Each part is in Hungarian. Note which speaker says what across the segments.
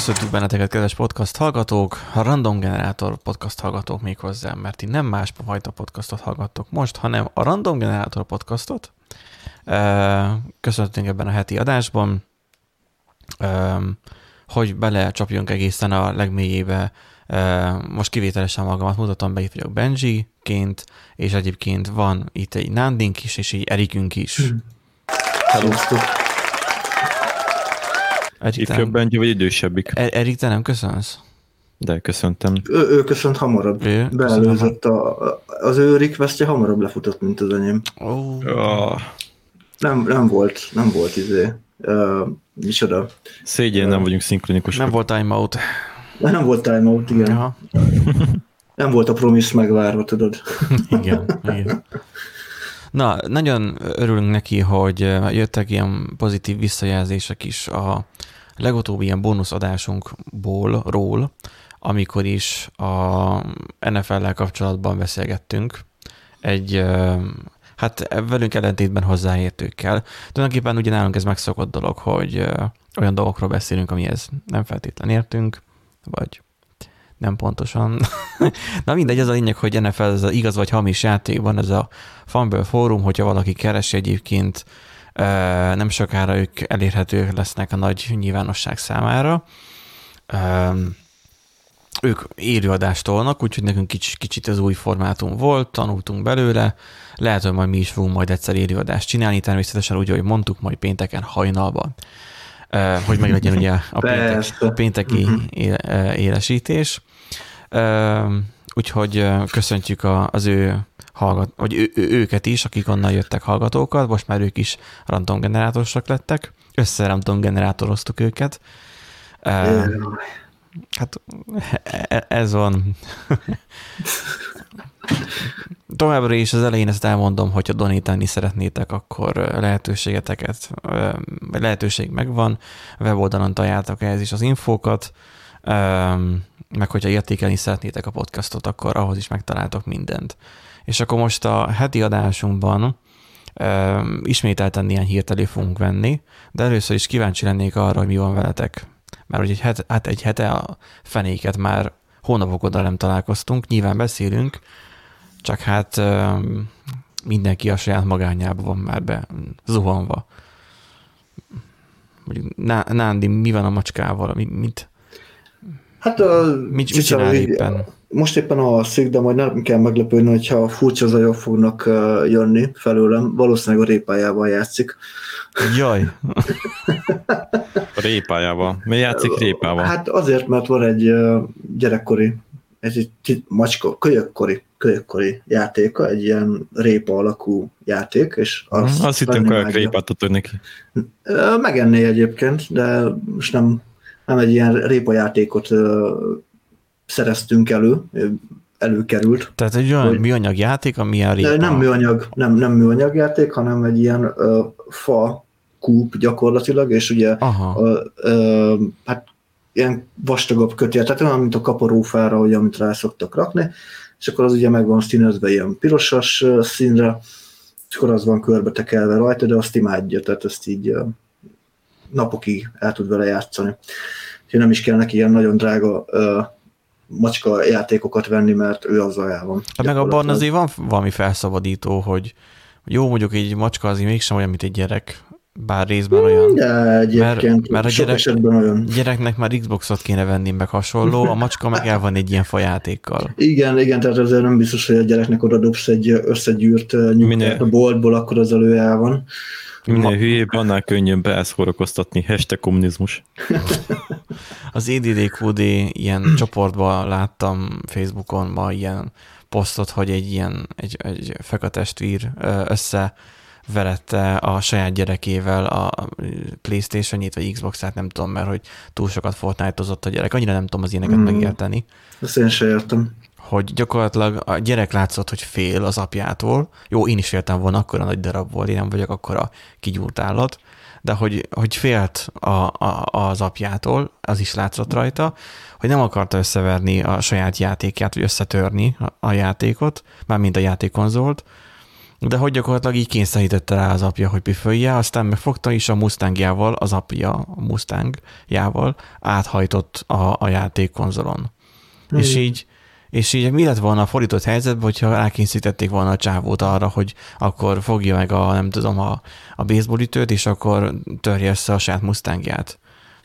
Speaker 1: Köszöntünk benneteket, kedves podcast hallgatók, a Random Generator podcast hallgatók még hozzá, mert ti nem más fajta podcastot hallgattok most, hanem a Random Generator podcastot. Köszöntünk ebben a heti adásban, hogy belecsapjunk egészen a legmélyébe. Most kivételesen magamat mutatom be, itt vagyok Benji-ként, és egyébként van itt egy Nándink is, és egy Erikünk is.
Speaker 2: Hello.
Speaker 3: Erik, Ifjabb Benji, vagy idősebbik?
Speaker 1: E- Erik, te nem köszönsz?
Speaker 3: De köszöntem.
Speaker 2: Ő, ő köszönt hamarabb. Ő? Beelőzött a, az ő requestje hamarabb lefutott, mint az enyém.
Speaker 1: Oh.
Speaker 3: Oh.
Speaker 2: Nem, nem volt, nem volt izé. Uh, micsoda.
Speaker 3: Szégyen, uh, nem vagyunk szinkronikusak.
Speaker 1: Nem volt timeout.
Speaker 2: Nem volt timeout, igen. Aha. nem volt a promise megvárva, tudod.
Speaker 1: igen, igen. Na, nagyon örülünk neki, hogy jöttek ilyen pozitív visszajelzések is a legutóbbi ilyen bónuszadásunkból, ról, amikor is a NFL-lel kapcsolatban beszélgettünk egy, hát velünk ellentétben hozzáértőkkel. Tulajdonképpen ugye nálunk ez megszokott dolog, hogy olyan dolgokról beszélünk, amihez nem feltétlen értünk, vagy nem pontosan. Na mindegy, ez a lényeg, hogy NFL ez az igaz vagy hamis játék van, ez a Fumble fórum, hogyha valaki keresi egyébként, nem sokára ők elérhetők lesznek a nagy nyilvánosság számára. Ők élőadást tolnak, úgyhogy nekünk kicsit, kicsit ez új formátum volt, tanultunk belőle, lehet, hogy majd mi is fogunk majd egyszer élőadást csinálni, természetesen úgy, ahogy mondtuk, majd pénteken hajnalban hogy meg legyen ugye a péntek, pénteki uh-huh. élesítés. Úgyhogy köszöntjük az ő hallgat, vagy ő, őket is, akik onnan jöttek hallgatókat, most már ők is random generátorosak lettek, össze random generátoroztuk őket. Hát e, ez van. Továbbra is az elején ezt elmondom, hogyha donítani szeretnétek, akkor lehetőségeteket, lehetőség megvan, weboldalon találtak ehhez is az infókat, meg hogyha értékelni szeretnétek a podcastot, akkor ahhoz is megtaláltok mindent. És akkor most a heti adásunkban ismételten ilyen hírt elő fogunk venni, de először is kíváncsi lennék arra, hogy mi van veletek. Mert hogy egy hete, hát egy hete a fenéket már hónapok oda nem találkoztunk, nyilván beszélünk, csak hát mindenki a saját magányában van már be zuhanva. Mondjuk Nándi, mi van a macskával? Mi, mit,
Speaker 2: Hát a mit, mit csinál éppen? Most éppen alszik, de majd nem kell meglepődni, hogyha furcsa zajok fognak jönni felőlem. Valószínűleg a répájával játszik.
Speaker 1: Jaj.
Speaker 3: a répájával. Mi játszik répával?
Speaker 2: Hát azért, mert van egy gyerekkori, ez egy macska, kölyökkori, kölyökkori játéka, egy ilyen répa alakú játék, és
Speaker 3: azt, azt hittem, hogy répát tudod neki.
Speaker 2: Megenné egyébként, de most nem nem egy ilyen répajátékot szereztünk elő, előkerült.
Speaker 1: Tehát egy olyan hogy, műanyag játék, ami a répa.
Speaker 2: Nem műanyag, nem, nem műanyag játék, hanem egy ilyen uh, fa kúp gyakorlatilag, és ugye Aha. Uh, uh, hát ilyen vastagabb kötél, tehát olyan, mint a kaparófára, hogy amit rá szoktak rakni, és akkor az ugye meg van színezve ilyen pirosas színre, és akkor az van körbe tekelve rajta, de azt imádja, tehát ezt így napokig el tud vele játszani. Úgyhogy nem is kell neki ilyen nagyon drága macska játékokat venni, mert ő azzal el van.
Speaker 1: Hát meg abban azért van valami felszabadító, hogy jó, mondjuk egy macska azért mégsem olyan, mint egy gyerek, bár részben olyan.
Speaker 2: De egyébként mert, mert a gyerek, esetben olyan.
Speaker 1: gyereknek már Xboxot kéne venni, meg hasonló, a macska meg el van egy ilyen fajátékkal.
Speaker 2: Igen, igen, tehát ezért nem biztos, hogy a gyereknek oda dobsz egy összegyűrt nyugtát a boltból, akkor az elő el van.
Speaker 3: Minél hülyébb, annál könnyebb elszórakoztatni. Hashtag kommunizmus.
Speaker 1: Az EDDQD ilyen csoportban láttam Facebookon ma ilyen posztot, hogy egy ilyen egy, egy fekatestvír össze verette a saját gyerekével a Playstation-ét, vagy Xbox-át, nem tudom, mert hogy túl sokat Fortnite-ozott a gyerek. Annyira nem tudom az ilyeneket mm. megérteni.
Speaker 2: Ezt én sem értem
Speaker 1: hogy gyakorlatilag a gyerek látszott, hogy fél az apjától. Jó, én is féltem volna, akkor a nagy darab volt, én nem vagyok akkor a kigyúrt állat, de hogy, hogy félt a, a, az apjától, az is látszott rajta, hogy nem akarta összeverni a saját játékját, vagy összetörni a, a játékot, mármint a játékkonzolt, de hogy gyakorlatilag így kényszerítette rá az apja, hogy püfölje, aztán megfogta is a Mustangjával, az apja a Mustangjával áthajtott a, a játékkonzolon. És így és így mi lett volna a fordított helyzetben, hogyha rákényszítették volna a csávót arra, hogy akkor fogja meg a, nem tudom, a, a baseballütőt, és akkor törje össze a saját Mustangját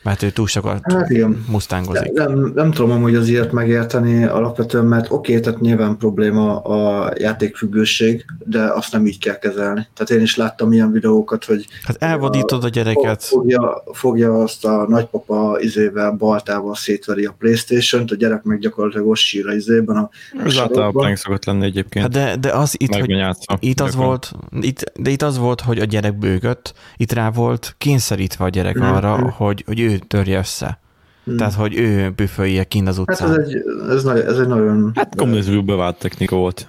Speaker 1: mert ő túl sokat hát igen. mustángozik.
Speaker 2: Nem, nem, nem tudom hogy az ilyet megérteni alapvetően, mert oké, okay, tehát nyilván probléma a játékfüggőség, de azt nem így kell kezelni. Tehát én is láttam ilyen videókat, hogy...
Speaker 1: Hát elvadítod a, a gyereket.
Speaker 2: Fogja, fogja azt a nagypapa izével, baltával szétveri a Playstation-t, a gyerek meg gyakorlatilag ott sír a izében. A
Speaker 3: Ez általában szokott lenni egyébként.
Speaker 1: Hát de, de az itt, hogy, itt az volt, itt, de itt az volt, hogy a gyerek bőgött, itt rá volt kényszerítve a gyerek mm-hmm. arra, hogy, hogy ő törje össze. Hmm. Tehát, hogy ő büfölje kint az utcán.
Speaker 2: Hát ez egy, ez, nagy, ez egy nagyon...
Speaker 3: Hát kommunizmusból bevált technika volt.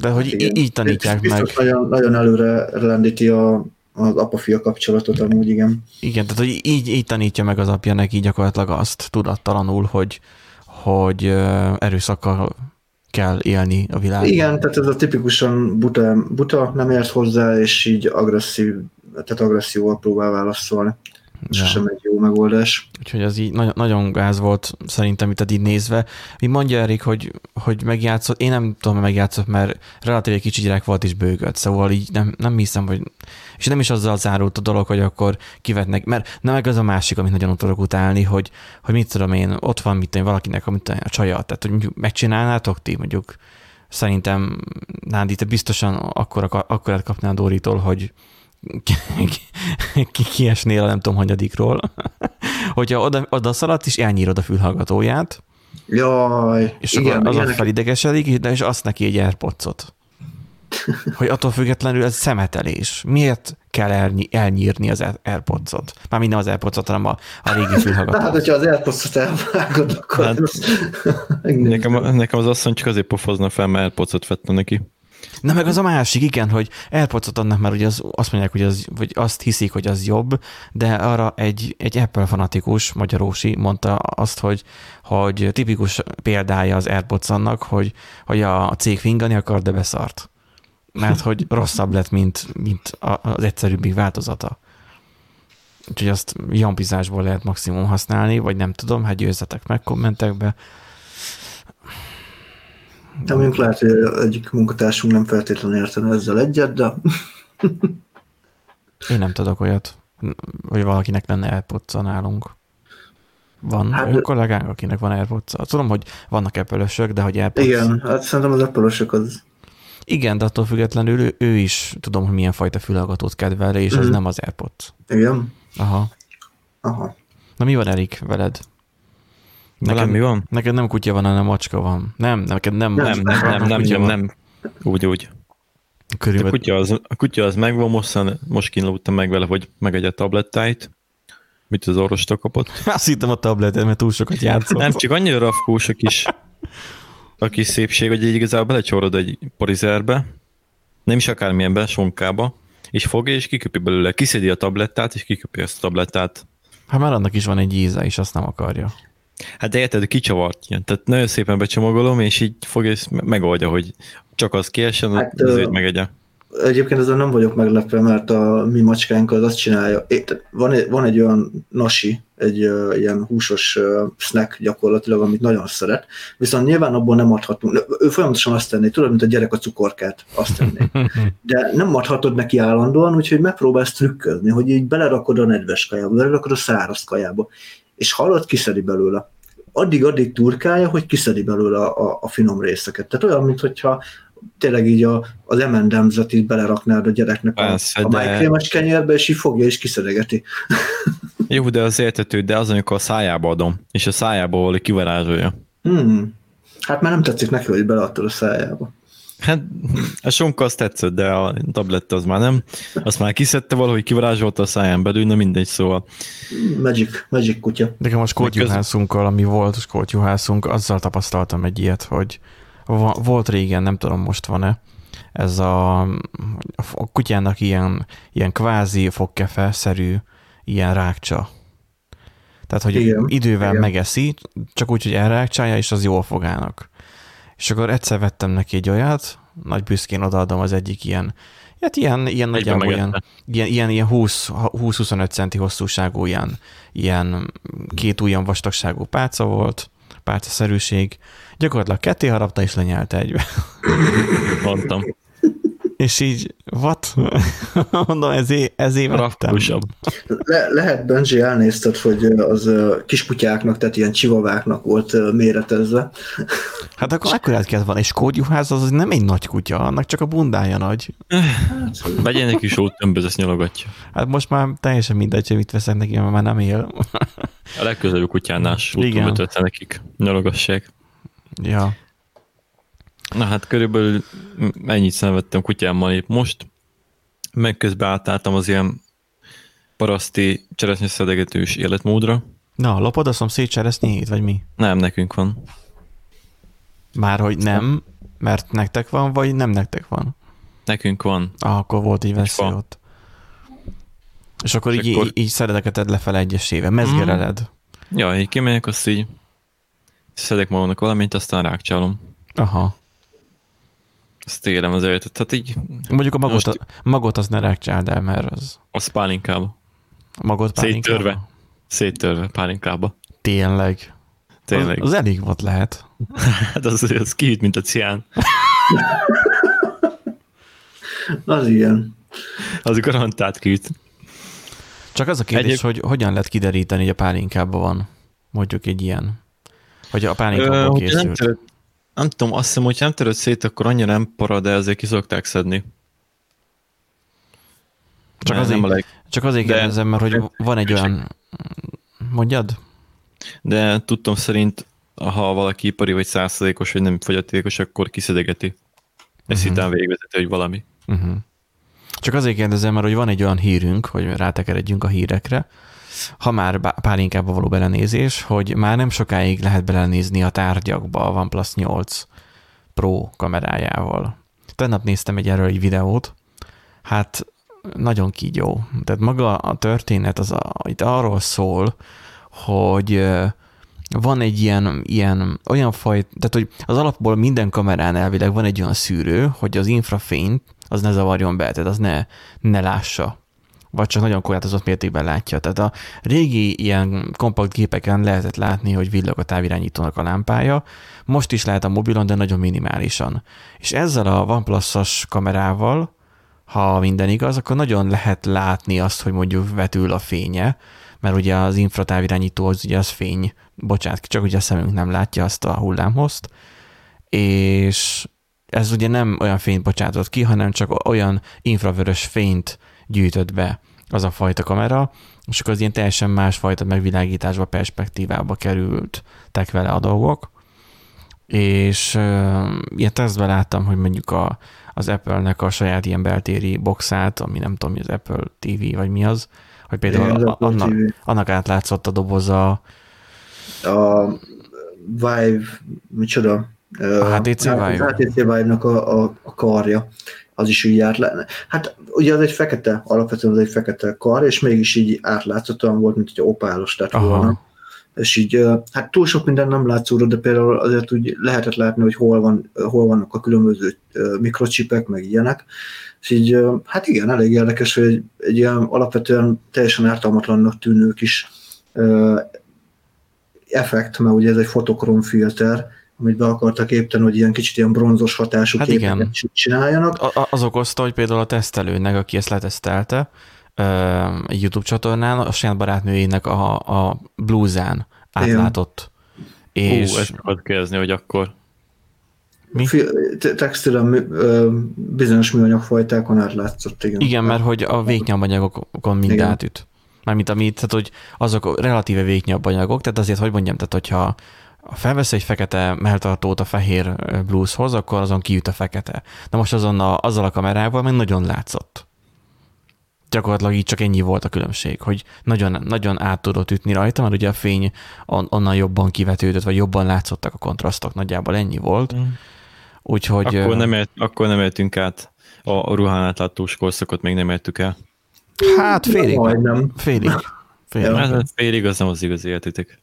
Speaker 1: De hogy igen. így tanítják
Speaker 2: Biztos
Speaker 1: meg.
Speaker 2: Nagyon, nagyon előre lendíti a, az apa-fia kapcsolatot amúgy, igen.
Speaker 1: Igen, tehát hogy így, így tanítja meg az apja neki gyakorlatilag azt tudattalanul, hogy, hogy erőszakkal kell élni a világban.
Speaker 2: Igen, tehát ez a tipikusan buta, buta nem ért hozzá, és így agresszív, tehát agresszióval próbál válaszolni. Ja. Sem egy jó megoldás.
Speaker 1: Úgyhogy az így nagyon, nagyon gáz volt szerintem itt így nézve. Mi mondja Erik, hogy, hogy megjátszott, én nem tudom, hogy megjátszott, mert relatív egy kicsi gyerek volt és bőgött, szóval így nem, nem hiszem, hogy és nem is azzal zárult a dolog, hogy akkor kivetnek, mert nem meg az a másik, amit nagyon tudok utálni, hogy, hogy mit tudom én, ott van mit tudom, valakinek amit a csaja, tehát hogy megcsinálnátok ti mondjuk Szerintem Nándi, te biztosan akkor, akkor kapnál Doritól, hogy kiesnél a nem tudom hanyadikról, hogyha oda, oda szaladt, és elnyírod a fülhallgatóját,
Speaker 2: Jaj,
Speaker 1: és igen, akkor azon felidegesedik, de és azt neki egy airpods hogy attól függetlenül ez szemetelés. Miért kell elny- elnyírni az AirPods-ot? Már minden az AirPods-ot, hanem a, a régi fülhallgatót.
Speaker 2: Hát, hogyha az AirPods-ot elvágod, akkor... Hát,
Speaker 3: nekem, nekem az asszony csak azért pofozna fel, mert AirPods-ot vettem neki.
Speaker 1: Na meg az a másik, igen, hogy elpocot annak, mert ugye az, azt mondják, hogy az, vagy azt hiszik, hogy az jobb, de arra egy, egy Apple fanatikus, magyarósi mondta azt, hogy, hogy tipikus példája az AirPods annak, hogy, hogy a cég fingani akar, de beszart. Mert hogy rosszabb lett, mint, mint az egyszerűbbi változata. Úgyhogy azt jampizásból lehet maximum használni, vagy nem tudom, hát győzzetek meg kommentekbe.
Speaker 2: De mondjuk lehet, hogy egyik munkatársunk nem feltétlenül értene ezzel egyet, de...
Speaker 1: Én nem tudok olyat, hogy valakinek lenne airpods nálunk. Van hát, olyan kollégánk, akinek van airpods Tudom, hogy vannak apple de hogy AirPods...
Speaker 2: Igen, hát szerintem az apple az...
Speaker 1: Igen, de attól függetlenül ő, ő is tudom, hogy milyen fajta fülhallgatót kedvel, és mm. az mhm. nem az AirPods.
Speaker 2: Igen?
Speaker 1: Aha.
Speaker 2: Aha.
Speaker 1: Na mi van, Erik, veled?
Speaker 3: Nekem, mi van?
Speaker 1: Neked nem kutya van, hanem macska van. Nem, neked nem.
Speaker 3: Nem, nem, nem, nem, nem, nem. Úgy, úgy. Körülbelül... A, kutya az, a kutya az megvan, most, most kínlódtam meg vele, hogy megegye a tablettáit. Mit az orvosta kapott?
Speaker 1: Azt hittem a tabletet, mert túl sokat játszott.
Speaker 3: Nem, csak annyira rafkós a kis, a kis szépség, hogy így igazából belecsorod egy parizerbe, nem is akármilyenbe, sonkába, és fogja, és kiköpi belőle. Kiszedi a tablettát, és kiköpi ezt a tablettát.
Speaker 1: Hát már annak is van egy íze, és azt nem akarja.
Speaker 3: Hát de érted, kicsavart ilyen. Tehát nagyon szépen becsomagolom, és így fogja, és megoldja, hogy csak az kiessen, hát, azért megegye.
Speaker 2: Egyébként ezzel nem vagyok meglepve, mert a mi macskánk az azt csinálja. Van egy, van egy olyan nasi, egy uh, ilyen húsos uh, snack gyakorlatilag, amit nagyon szeret, viszont nyilván abból nem adhatunk. Ő folyamatosan azt tenné, tudod, mint a gyerek a cukorkát, azt tenné. De nem adhatod neki állandóan, úgyhogy megpróbálsz trükközni, hogy így belerakod a nedves kajába, belerakod a száraz kajába és halott kiszedi belőle. Addig-addig turkálja, hogy kiszedi belőle a, a, a finom részeket. Tehát olyan, mintha tényleg így a, az emendemzet így beleraknád a gyereknek Persze, a, a de... májkrémes kenyérbe, és így fogja és kiszedegeti.
Speaker 3: Jó, de az értető, de az, amikor a szájába adom, és a szájába valami kivarázsolja.
Speaker 2: Hmm. Hát már nem tetszik neki, hogy beleadtad a szájába.
Speaker 3: Hát a sonka azt tetszett, de a tabletta az már nem. Azt már kiszedte valahogy, kivarázsolta a száján belül, na mindegy, szóval.
Speaker 2: Magic, magic kutya.
Speaker 1: Nekem a skoltjuhászunkkal, ami volt a skoltjuhászunk, azzal tapasztaltam egy ilyet, hogy volt régen, nem tudom most van-e, ez a, a kutyának ilyen, ilyen kvázi fogkefe-szerű ilyen rákcsa. Tehát, hogy igen, idővel igen. megeszi, csak úgy, hogy elrákcsálja, és az jól fogának. És akkor egyszer vettem neki egy olyat, nagy büszkén odaadom az egyik ilyen, Hát ilyen, ilyen nagyjából ilyen, ilyen, ilyen, ilyen 20-25 centi hosszúságú, ilyen, ilyen két ujjan vastagságú pálca volt, pálcaszerűség. Gyakorlatilag ketté harapta és lenyelte egybe.
Speaker 3: Mondtam.
Speaker 1: És így, what? Mondom, ezé, ezé
Speaker 2: Le, lehet Benji elnézted, hogy az kiskutyáknak, tehát ilyen csivaváknak volt méretezve.
Speaker 1: Hát akkor ekkorát kell van, és kódjuház az nem egy nagy kutya, annak csak a bundája nagy.
Speaker 3: Vegyen egy kis ótömböz, nyalogatja.
Speaker 1: Hát most már teljesen mindegy, hogy mit veszek neki, mert már nem él.
Speaker 3: A legközelebb kutyánál úton nekik, nyalogassák.
Speaker 1: Ja.
Speaker 3: Na hát körülbelül ennyit szenvedtem kutyámmal épp most, meg közben átálltam az ilyen paraszti cseresznye életmódra.
Speaker 1: Na, lopod a szomszéd cseresznyét, vagy mi?
Speaker 3: Nem, nekünk van.
Speaker 1: Már hogy nem, mert nektek van, vagy nem nektek van?
Speaker 3: Nekünk van.
Speaker 1: Ah, akkor volt egy veszély ott. És akkor és így, akkor... így szereteket lefele egyesével, mezgereled.
Speaker 3: Mm. Ja, így kimegyek, azt így szedek magamnak valamint, aztán rákcsálom.
Speaker 1: Aha.
Speaker 3: Azt élem az életet. Tehát így...
Speaker 1: Mondjuk a magot, most... a, magot az ne rákcsáld el, mert az...
Speaker 3: Az pálinkába.
Speaker 1: A magot pálinkába?
Speaker 3: Széttörve. Széttörve pálinkába.
Speaker 1: Tényleg.
Speaker 3: Tényleg.
Speaker 1: Az, az elég volt lehet.
Speaker 3: hát az, az kihűt, mint a cián.
Speaker 2: az ilyen.
Speaker 3: Az garantált kihűt.
Speaker 1: Csak az a kérdés, Egyéb... hogy hogyan lehet kideríteni, hogy a pálinkában van mondjuk egy ilyen, hogy a pálinkában készült. Nem,
Speaker 3: nem tudom, azt hiszem, hogy nem törött szét, akkor annyira nem parad, de ezért ki szokták szedni.
Speaker 1: Csak azért, leg... csak azért kérdezem, mert hogy van egy olyan... Mondjad?
Speaker 3: De tudtam szerint, ha valaki ipari vagy százszerékos, vagy nem fogyatékos, akkor kiszedegeti. Ez uh-huh. hitán végvezeti, hogy valami.
Speaker 1: Uh-huh. Csak azért kérdezem, mert hogy van egy olyan hírünk, hogy rátekeredjünk a hírekre, ha már pálinkába való belenézés, hogy már nem sokáig lehet belenézni a tárgyakba a OnePlus 8 Pro kamerájával. Tennap néztem egy erről egy videót, hát nagyon kígyó. Tehát maga a történet az a, itt arról szól, hogy van egy ilyen, ilyen olyan faj, tehát hogy az alapból minden kamerán elvileg van egy olyan szűrő, hogy az infrafényt az ne zavarjon be, tehát az ne, ne lássa vagy csak nagyon korlátozott mértékben látja. Tehát a régi ilyen kompakt gépeken lehetett látni, hogy villog a távirányítónak a lámpája, most is lehet a mobilon, de nagyon minimálisan. És ezzel a OnePlus-as kamerával, ha minden igaz, akkor nagyon lehet látni azt, hogy mondjuk vetül a fénye, mert ugye az infratávirányító az ugye az fény, bocsánat, csak ugye a szemünk nem látja azt a hullámhozt, és ez ugye nem olyan fényt bocsátott ki, hanem csak olyan infravörös fényt gyűjtött be az a fajta kamera, és akkor az ilyen teljesen másfajta megvilágításba, perspektívába kerültek vele a dolgok, és uh, ilyen tesztben láttam, hogy mondjuk a, az Apple-nek a saját ilyen beltéri boxát, ami nem tudom, az Apple TV, vagy mi az, hogy például a, annak, annak átlátszott a doboza.
Speaker 2: A Vive, micsoda?
Speaker 1: A HTC Vive.
Speaker 2: A HTC Vive-nak a, a, a karja az is úgy át lenne. Hát ugye az egy fekete, alapvetően az egy fekete kar, és mégis így átlátszóan volt, mint hogy opálos lett Aha. volna. És így, hát túl sok minden nem látszóra, de például azért úgy lehetett látni, hogy hol, van, hol vannak a különböző mikrocsipek, meg ilyenek. És így, hát igen, elég érdekes, hogy egy, egy ilyen alapvetően teljesen ártalmatlannak tűnő kis effekt, mert ugye ez egy fotokrom filter, amit be akartak építeni, hogy ilyen kicsit ilyen bronzos hatású hát képeket igen. csináljanak.
Speaker 1: A, az okozta, hogy például a tesztelőnek, aki ezt letesztelte, egy YouTube csatornán, a saját barátnőjének a, a blúzán átlátott.
Speaker 3: És... Hú, ezt akarod kérdezni, hogy akkor...
Speaker 1: Mi?
Speaker 2: Textilen bizonyos műanyagfajtákon átlátszott, igen.
Speaker 1: Igen, mert hogy a véknyomanyagokon mind igen. átüt. Mármint amit, tehát hogy azok relatíve véknyabb anyagok, tehát azért, hogy mondjam, tehát hogyha ha felvesz egy fekete melltartót a fehér blueshoz, akkor azon kiüt a fekete. Na most azon a, azzal a kamerával meg nagyon látszott. Gyakorlatilag így csak ennyi volt a különbség, hogy nagyon, nagyon át tudott ütni rajta, mert ugye a fény on, onnan jobban kivetődött, vagy jobban látszottak a kontrasztok, nagyjából ennyi volt. Mm. Úgyhogy...
Speaker 3: Akkor nem, ért, akkor nem értünk át a ruhán átlátós korszakot, még nem értük el.
Speaker 1: Hát félig. Félig.
Speaker 3: Félig. Ja. Hát félig az nem az igazi értitek.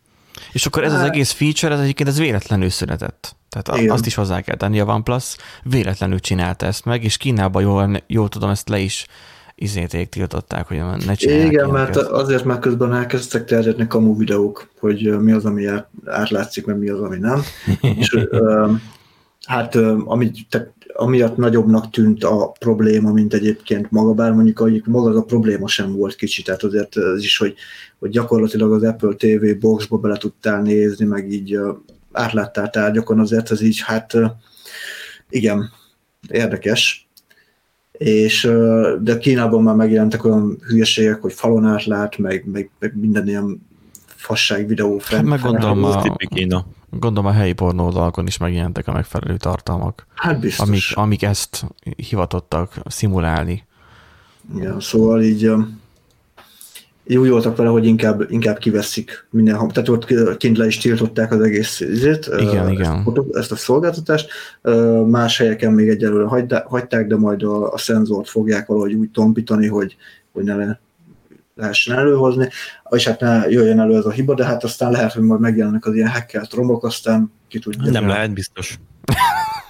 Speaker 1: És akkor ez az egész feature, ez egyébként ez véletlenül született. Tehát Igen. azt is hozzá kell tenni, a OnePlus véletlenül csinálta ezt meg, és Kínában jól, jól tudom, ezt le is izéték tiltották, hogy ne csinálják.
Speaker 2: Igen, mert ezt. azért már közben elkezdtek terjedni kamu videók, hogy mi az, ami átlátszik, meg mi az, ami nem. és hát ami, tehát amiatt nagyobbnak tűnt a probléma, mint egyébként maga, bár mondjuk hogy maga az a probléma sem volt kicsi, tehát azért ez is, hogy, hogy gyakorlatilag az Apple TV boxba bele tudtál nézni, meg így átláttál tárgyakon, azért ez így, hát igen, érdekes. És, de Kínában már megjelentek olyan hülyeségek, hogy falon átlát, meg, meg, meg minden ilyen fasság videó
Speaker 1: fel. Hát meg gondolom a, Kína. Gondolom a helyi pornódalkon is megjelentek a megfelelő tartalmak.
Speaker 2: Hát biztos.
Speaker 1: Amik, amik ezt hivatottak szimulálni.
Speaker 2: Igen, szóval így így úgy voltak vele, hogy inkább, inkább kiveszik minden, tehát ott kint le is tiltották az egész izét,
Speaker 1: igen,
Speaker 2: ezt,
Speaker 1: igen.
Speaker 2: A, ezt a szolgáltatást. Más helyeken még egyelőre hagyták, de majd a, a szenzort fogják valahogy úgy tompítani, hogy, hogy ne le, lehessen előhozni, és hát ne jöjjön elő ez a hiba, de hát aztán lehet, hogy majd megjelennek az ilyen hackelt rombok, aztán ki tudja.
Speaker 3: Nem lehet, biztos.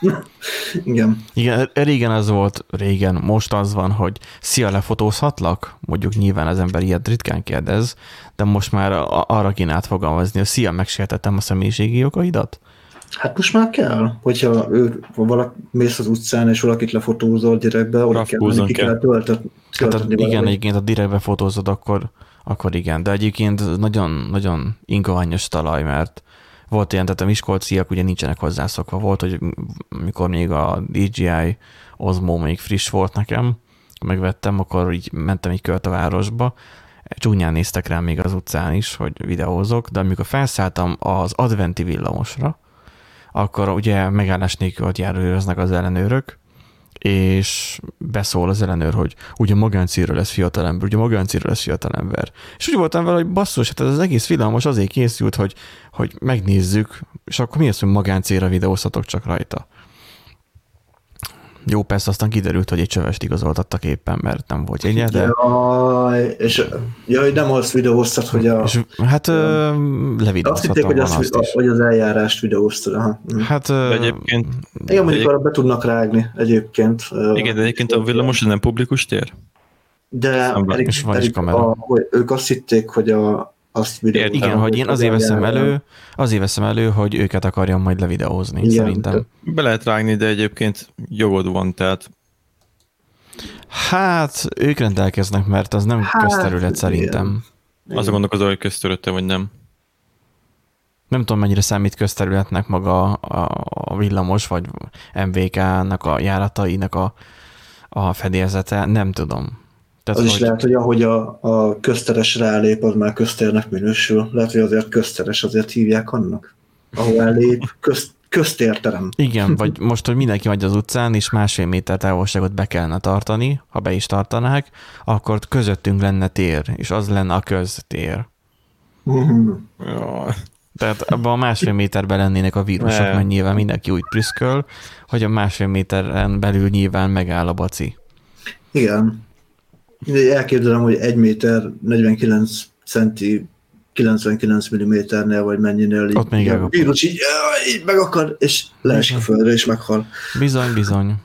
Speaker 2: Igen.
Speaker 1: Igen, régen az volt, régen, most az van, hogy szia, lefotózhatlak? Mondjuk nyilván az ember ilyet ritkán kérdez, de most már arra kéne átfogalmazni, hogy szia, megsértettem a személyiségi jogaidat?
Speaker 2: Hát most már kell, hogyha ő, ha valaki mész az utcán, és valakit lefotózol direktbe, oda kell, menni, ki. kell töltött,
Speaker 1: hát a, igen, egyébként, ha direktbe fotózod, akkor, akkor igen, de egyébként nagyon, nagyon ingoványos talaj, mert volt ilyen, tehát a miskolciak ugye nincsenek hozzászokva. Volt, hogy mikor még a DJI Osmo még friss volt nekem, megvettem, akkor így mentem egy kört a városba, csúnyán néztek rám még az utcán is, hogy videózok, de amikor felszálltam az adventi villamosra, akkor ugye megállás nélkül ott járőröznek az ellenőrök, és beszól az ellenőr, hogy ugye magáncélra lesz fiatalember, ugye magáncélra lesz fiatalember. És úgy voltam vele, hogy basszus, hát ez az egész villamos azért készült, hogy, hogy megnézzük, és akkor mi az, hogy magáncélra videózhatok csak rajta. Jó, persze aztán kiderült, hogy egy csövest igazoltattak éppen, mert nem volt egy de...
Speaker 2: Jaj, és jaj, nem azt videóztat, hogy a... És,
Speaker 1: hát levideóztatom
Speaker 2: Azt hitték, hogy, az, a, hogy az eljárást videóztad. Aha.
Speaker 1: Hm. Hát... De
Speaker 3: egyébként...
Speaker 2: Igen, mondjuk arra be tudnak rágni egyébként.
Speaker 3: Igen, de egyébként a villamos nem publikus tér?
Speaker 2: De
Speaker 1: és van is kamera. A,
Speaker 2: hogy ők azt hitték, hogy a, azt
Speaker 1: videóztam. Igen, hogy én azért veszem elő, azért veszem elő, hogy őket akarjam majd levideózni, Igen, szerintem.
Speaker 3: Be lehet rágni, de egyébként jogod van, tehát
Speaker 1: Hát, ők rendelkeznek, mert az nem hát, közterület szerintem.
Speaker 3: Az a gondolkozó, hogy közterülete, vagy nem.
Speaker 1: Nem tudom, mennyire számít közterületnek maga a villamos, vagy MVK-nak a járatainak a, a fedélzete, nem tudom.
Speaker 2: Tehát, az hogy... is lehet, hogy ahogy a, a közteres rálép, az már köztérnek minősül. Lehet, hogy azért közteres, azért hívják annak. Ahol elép, köz, köztérterem.
Speaker 1: Igen, vagy most, hogy mindenki megy az utcán, és másfél méter távolságot be kellene tartani, ha be is tartanák, akkor közöttünk lenne tér, és az lenne a köztér. Tehát abban a másfél méterben lennének a vírusok, mert nyilván mindenki úgy prüszköl, hogy a másfél méteren belül nyilván megáll a baci.
Speaker 2: Igen elképzelem, hogy 1 méter 49 centi 99 mm-nél, vagy mennyinél
Speaker 1: így, Ott még
Speaker 2: a vírus így, így meg akar, és leesik a földre, és meghal.
Speaker 1: Bizony, bizony.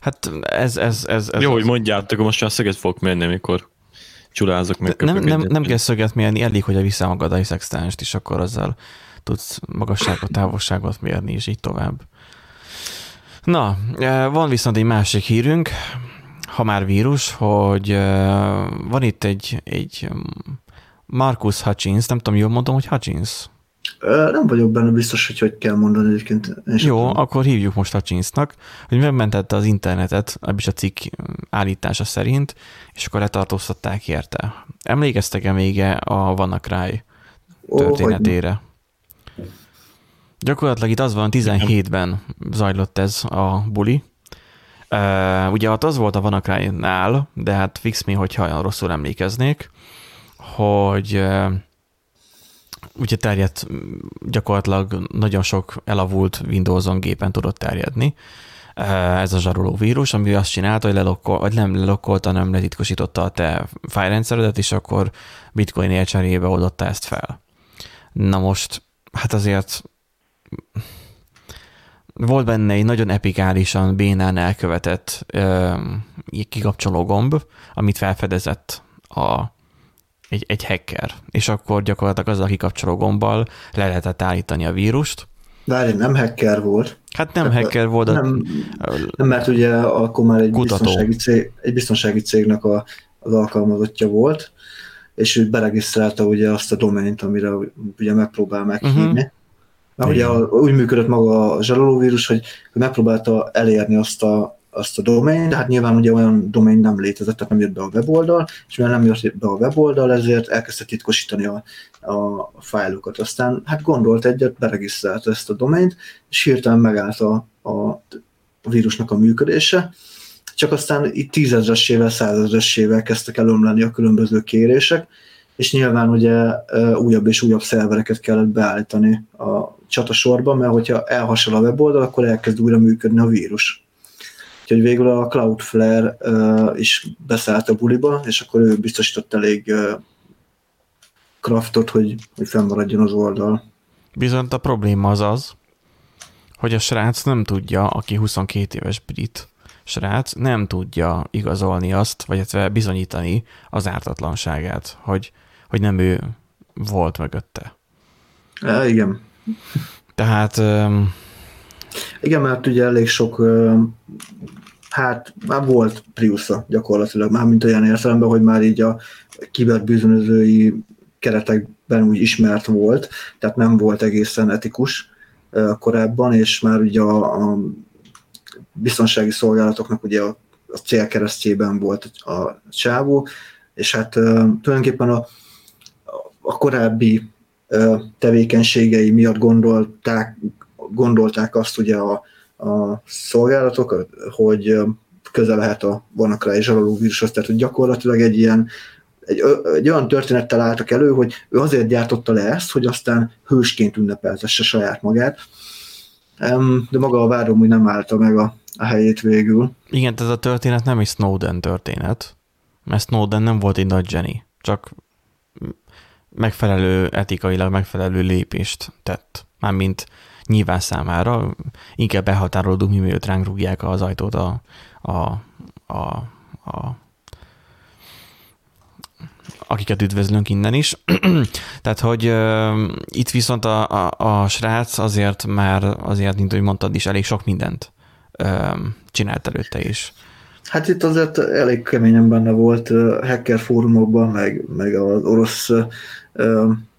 Speaker 1: Hát ez, ez, ez, ez
Speaker 3: Jó, hogy mondjátok, most már szöget fogok menni, amikor csulázok meg.
Speaker 1: Nem, nem, nem kell szöget mérni, elég, hogy a visszamagad a szextánst, és akkor azzal tudsz magasságot, távolságot mérni, és így tovább. Na, eh, van viszont egy másik hírünk, ha már vírus, hogy van itt egy, egy Marcus Hutchins, nem tudom, jól mondom, hogy Hutchins?
Speaker 2: Nem vagyok benne biztos, hogy hogy kell mondani egyébként.
Speaker 1: Jó, tudom. akkor hívjuk most Hutchinsnak, hogy megmentette az internetet, ebbis a cikk állítása szerint, és akkor letartóztatták érte. Emlékeztek-e még a Vannacry történetére? Ó, Gyakorlatilag itt az van, 17-ben zajlott ez a buli, Uh, ugye ott az volt a Vanakrájnál, de hát fix mi, hogyha olyan rosszul emlékeznék, hogy uh, ugye terjedt gyakorlatilag nagyon sok elavult Windows-on gépen tudott terjedni, uh, ez a zsaroló vírus, ami azt csinálta, hogy, lelokkol, vagy nem lelokkolta, hanem letitkosította a te fájrendszeredet, és akkor bitcoin cserébe oldotta ezt fel. Na most, hát azért volt benne egy nagyon epikálisan bénán elkövetett ö, kikapcsoló gomb, amit felfedezett a, egy, egy hacker, és akkor gyakorlatilag azzal a kikapcsoló gombbal le lehetett állítani a vírust.
Speaker 2: Várj, nem hacker volt.
Speaker 1: Hát nem Tehát hacker volt,
Speaker 2: nem, nem, mert ugye akkor már egy biztonsági, cég, egy biztonsági cégnek a, az alkalmazottja volt, és ő beregisztrálta ugye azt a domaint, amire ugye megpróbál meghívni. Uh-huh. Mert ugye úgy működött maga a zsarolóvírus, hogy megpróbálta elérni azt a, azt a domain, de hát nyilván ugye olyan domain nem létezett, tehát nem jött be a weboldal, és mivel nem jött be a weboldal, ezért elkezdte titkosítani a, a fájlokat. Aztán hát gondolt egyet, beregisztrálta ezt a domaint, és hirtelen megállt a, a, vírusnak a működése, csak aztán itt tízezressével, százezressével kezdtek elömleni a különböző kérések, és nyilván ugye újabb és újabb szervereket kellett beállítani a csatasorba, mert hogyha elhasal a weboldal, akkor elkezd újra működni a vírus. Úgyhogy végül a Cloudflare is beszállt a buliba, és akkor ő biztosított elég craftot, hogy, hogy fennmaradjon az oldal.
Speaker 1: Bizont a probléma az az, hogy a srác nem tudja, aki 22 éves brit srác, nem tudja igazolni azt, vagy bizonyítani az ártatlanságát, hogy, hogy nem ő volt mögötte.
Speaker 2: É, igen.
Speaker 1: Tehát... Um...
Speaker 2: Igen, mert ugye elég sok, hát már volt Priusza gyakorlatilag, már mint olyan értelemben, hogy már így a kiberbűzönözői keretekben úgy ismert volt, tehát nem volt egészen etikus korábban, és már ugye a, a biztonsági szolgálatoknak ugye a, a célkeresztjében volt a csávó, és hát tulajdonképpen a, a korábbi tevékenységei miatt gondolták, gondolták azt ugye a, a szolgálatok, hogy közel lehet a vannak rá zsaroló vírushoz, tehát hogy gyakorlatilag egy ilyen egy, egy olyan történettel álltak elő, hogy ő azért gyártotta le ezt, hogy aztán hősként ünnepeltesse saját magát, de maga a várom úgy nem állta meg a, a helyét végül.
Speaker 1: Igen, ez a történet nem egy Snowden történet, mert Snowden nem volt egy nagy Jenny, csak megfelelő, etikailag megfelelő lépést tett. Mármint nyilván számára, inkább behatárolódunk, mi mielőtt ránk rúgják az ajtót a, a, a, a akiket üdvözlünk innen is. Tehát, hogy uh, itt viszont a, a, a srác azért már, azért, mint hogy mondtad is, elég sok mindent uh, csinált előtte is.
Speaker 2: Hát itt azért elég keményen benne volt hacker fórumokban, meg, meg az orosz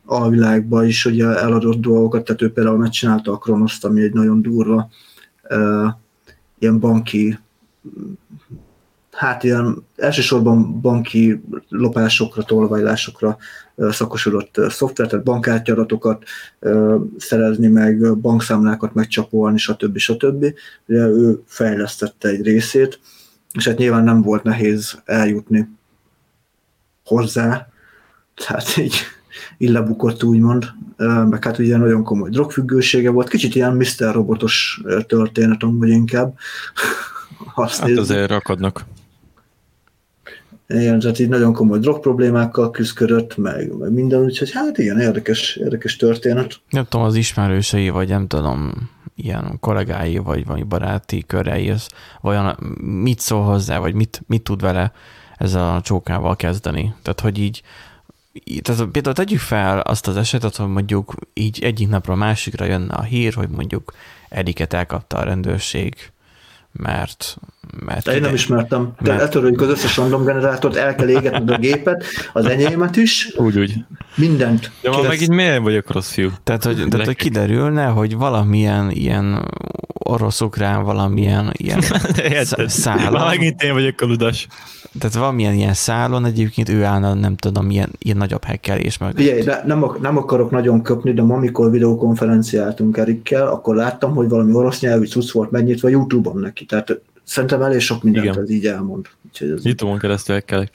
Speaker 2: alvilágban is ugye eladott dolgokat, tehát ő például megcsinálta a Kronoszt, ami egy nagyon durva ilyen banki hát ilyen elsősorban banki lopásokra, tolvajlásokra szakosodott szoftver, tehát bankkártyadatokat szerezni, meg bankszámlákat megcsapolni, stb. stb. Ugye ő fejlesztette egy részét, és hát nyilván nem volt nehéz eljutni hozzá, tehát így illebukott úgymond, meg hát ugye nagyon komoly drogfüggősége volt, kicsit ilyen Mr. Robotos történet amúgy inkább.
Speaker 3: Azt hát azért rakadnak.
Speaker 2: Igen, tehát így nagyon komoly drog problémákkal küzdött, meg, meg minden, úgyhogy hát igen, érdekes, érdekes történet.
Speaker 1: Nem tudom, az ismerősei, vagy nem tudom, ilyen kollégái, vagy, vagy baráti körei, az vajon mit szól hozzá, vagy mit, mit tud vele ez a csókával kezdeni. Tehát, hogy így, tehát például tegyük fel azt az esetet, hogy mondjuk így egyik napra a másikra jönne a hír, hogy mondjuk Ediket elkapta a rendőrség, mert
Speaker 2: mert De én nem ismertem. Te mert... letöröljük az összes random generátort, el kell égetned a gépet, az enyémet is.
Speaker 3: Úgy, úgy.
Speaker 2: Mindent.
Speaker 3: De ma meg így miért vagyok rossz fiú?
Speaker 1: Tehát, hogy, tehát, hogy kiderülne, hogy valamilyen ilyen orosz-ukrán, valamilyen ilyen
Speaker 3: szálon. Ma megint én vagyok a ludas.
Speaker 1: Tehát valamilyen ilyen szálon egyébként ő állna, nem tudom, ilyen, ilyen nagyobb hekkelés meg.
Speaker 2: Figyelj, de nem, nem akarok nagyon köpni, de ma, amikor videokonferenciáltunk Erikkel, akkor láttam, hogy valami orosz nyelvű cucc volt megnyitva YouTube-on neki. Tehát Szerintem elég sok mindent Igen. ez így elmond.
Speaker 3: Ez... Youtube-on keresztül hekkelek.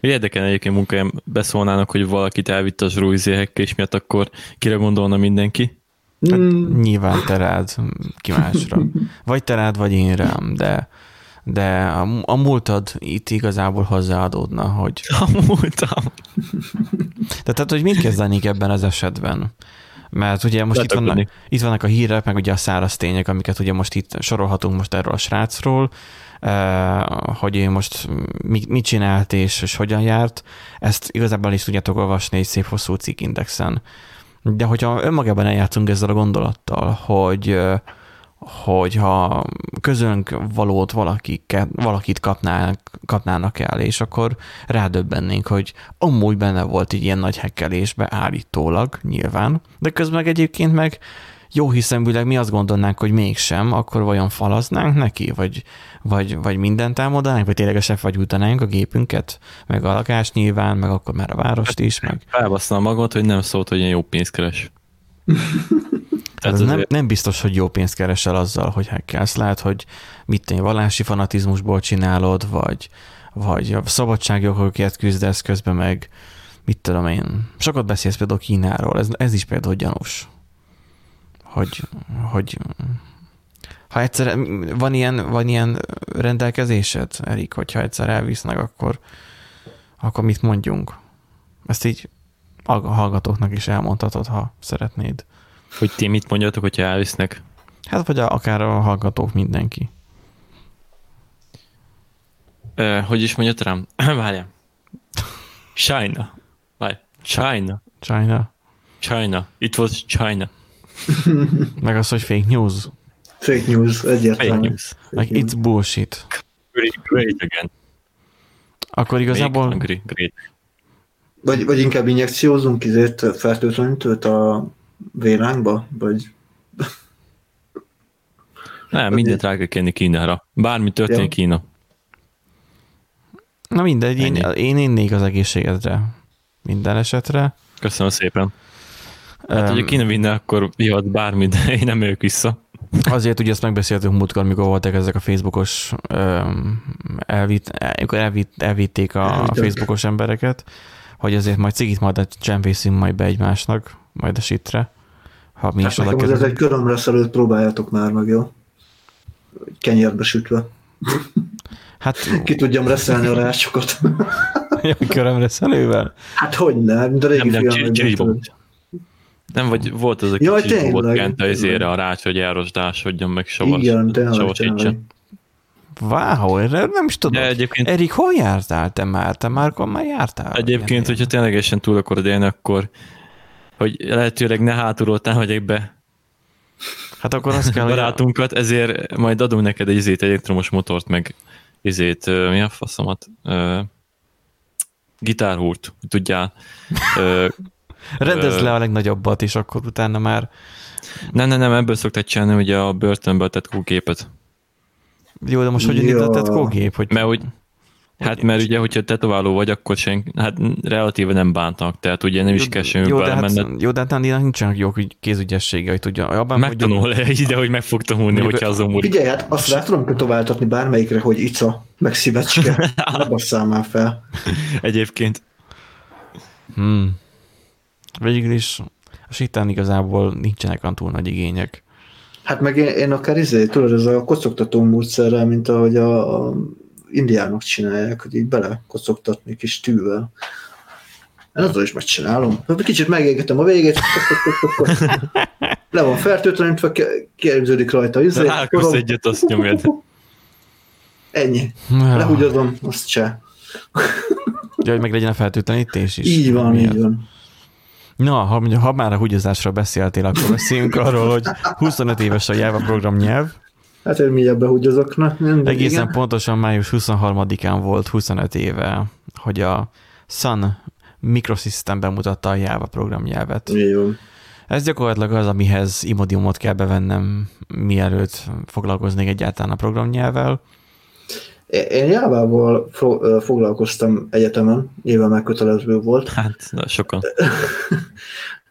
Speaker 3: Érdekel egyébként munkáján beszólnának, hogy valakit elvitt a zsrújzé és miatt, akkor kire gondolna mindenki?
Speaker 1: Hát, mm. Nyilván te rád, ki másra. Vagy te rád, vagy én rám, de, de a, a múltad itt igazából hozzáadódna, hogy...
Speaker 3: A múltam.
Speaker 1: De tehát, hogy mit kezdenék ebben az esetben? Mert ugye most itt vannak, itt vannak a hírek, meg ugye a száraz tények, amiket ugye most itt sorolhatunk most erről a srácról, eh, hogy ő most mit csinált és, és hogyan járt, ezt igazából is tudjátok olvasni egy szép hosszú cikkindexen. De hogyha önmagában eljátszunk ezzel a gondolattal, hogy eh, hogyha közönk valót valakik, valakit kapnák, kapnának el, és akkor rádöbbennénk, hogy amúgy benne volt egy ilyen nagy hekkelésbe állítólag, nyilván, de közben egyébként meg jó hiszeműleg mi azt gondolnánk, hogy mégsem, akkor vajon falaznánk neki, vagy, vagy, vagy mindent elmondanánk, vagy ténylegesen fagyújtanánk a gépünket, meg a lakást nyilván, meg akkor már a várost is, meg...
Speaker 3: Felbasszal magad, hogy nem szólt, hogy ilyen jó pénzt keres.
Speaker 1: Tehát ez nem, nem biztos, hogy jó pénzt keresel azzal, hogy hackelsz. Lehet, hogy mit tenni, vallási fanatizmusból csinálod, vagy, vagy a szabadságjogokért küzdesz közben meg, mit tudom én. Sokat beszélsz például Kínáról, ez, ez is például gyanús. Hogy, hogy ha egyszer van ilyen, van ilyen rendelkezésed, Erik, hogyha egyszer elvisznek, akkor, akkor mit mondjunk? Ezt így a hallgatóknak is elmondhatod, ha szeretnéd.
Speaker 3: Hogy ti mit mondjatok, hogyha elvisznek?
Speaker 1: Hát, vagy akár a hallgatók mindenki.
Speaker 3: Uh, hogy is mondjat rám? Várjál. China. Várj. China.
Speaker 1: China.
Speaker 3: China. It was China.
Speaker 1: Meg az, hogy fake news.
Speaker 2: Fake news, egyértelmű. Fake news.
Speaker 1: Like it's bullshit.
Speaker 3: Great, great again.
Speaker 1: Akkor igazából...
Speaker 3: Great, great.
Speaker 2: Vagy, vagy inkább injekciózunk izért fertőtlenítőt a vérányba? Vagy...
Speaker 3: Nem, mindent rá kell kenni Kínára. Bármi történik ja. Kína.
Speaker 1: Na mindegy, én, én innék az egészségedre. Minden esetre.
Speaker 3: Köszönöm szépen. Hát, um, hogyha Kína vinne, akkor jöhet bármi, de én nem ők vissza.
Speaker 1: Azért ugye ezt megbeszéltünk múltkor, mikor voltak ezek a Facebookos, um, elvitt, elvitt, elvitték a Facebookos embereket, hogy azért majd cigit majd csempészünk majd be egymásnak, majd a sitre.
Speaker 2: Ha mi hát is oda ez egy körömre előtt próbáljátok már meg, jó? Kenyérbe sütve. Hát, Ki tudjam reszelni a rácsokat.
Speaker 1: ja, körömre szelővel?
Speaker 2: Hát hogy ne, mint a régi nem,
Speaker 3: nem, nem, vagy volt az a Jaj, kicsi robot kent a a rács, hogy elrosdásodjon, meg savas, Igen, savasítsen.
Speaker 1: Wow, erre nem is tudom. egyébként... Erik, hol jártál te már? Te már, már jártál?
Speaker 3: Egyébként, hogyha ténylegesen túl akarod élni, akkor hogy lehetőleg ne hátulról támadják be
Speaker 1: Hát akkor azt kell,
Speaker 3: barátunkat, ezért majd adunk neked egy izét, elektromos motort, meg izét, mi a faszomat? gitárhúrt, tudjál.
Speaker 1: Rendezd le a legnagyobbat, és akkor utána már...
Speaker 3: Nem, nem, nem, ebből szokták csinálni ugye a börtönből tett kógépet.
Speaker 1: Jó, de most hogy indított tett kógép? Hogy...
Speaker 3: Mert úgy, Hát mert ugye, hogyha tetováló vagy, akkor sen, hát relatíve nem bántak, tehát ugye nem is kell semmi
Speaker 1: jó, de hát, jó, de hát Andinak nincsenek jó hogy tudja.
Speaker 3: Abban Megtanul hogy... ide, hogy meg fog tanulni, hogyha azon múlik.
Speaker 2: Figyelj, hát azt rá tudom tetováltatni bármelyikre, hogy ica, meg szívecske. ne basszál már fel.
Speaker 3: Egyébként.
Speaker 1: Hmm. Végül is a sitán igazából nincsenek olyan túl nagy igények.
Speaker 2: Hát meg én, én akár izé, tudod, ez a kocogtató módszerrel, mint ahogy a, a indiánok csinálják, hogy így belekocogtatni kis tűvel. Én azzal is megcsinálom. Kicsit megégetem a végét, le van fertőtlenítve, képződik rajta.
Speaker 3: Izé, Rákos egyet, azt nyomjad.
Speaker 2: Ennyi. Lehúgyozom, azt se.
Speaker 1: Ja, hogy meg legyen a fertőtlenítés is.
Speaker 2: Így van, így van.
Speaker 1: Na, ha, ha már a húgyozásra beszéltél, akkor beszéljünk arról, hogy 25 éves a Java program nyelv.
Speaker 2: Hát, hogy mindjárt behúgyozok. Na,
Speaker 1: Egészen igen. pontosan május 23-án volt 25 éve, hogy a Sun Microsystem bemutatta a Java programnyelvet.
Speaker 2: Jó.
Speaker 1: Ez gyakorlatilag az, amihez Imodiumot kell bevennem, mielőtt foglalkoznék egyáltalán a programnyelvvel.
Speaker 2: Én Jávával foglalkoztam egyetemen, nyilván megkötelező volt.
Speaker 3: Hát, sokan.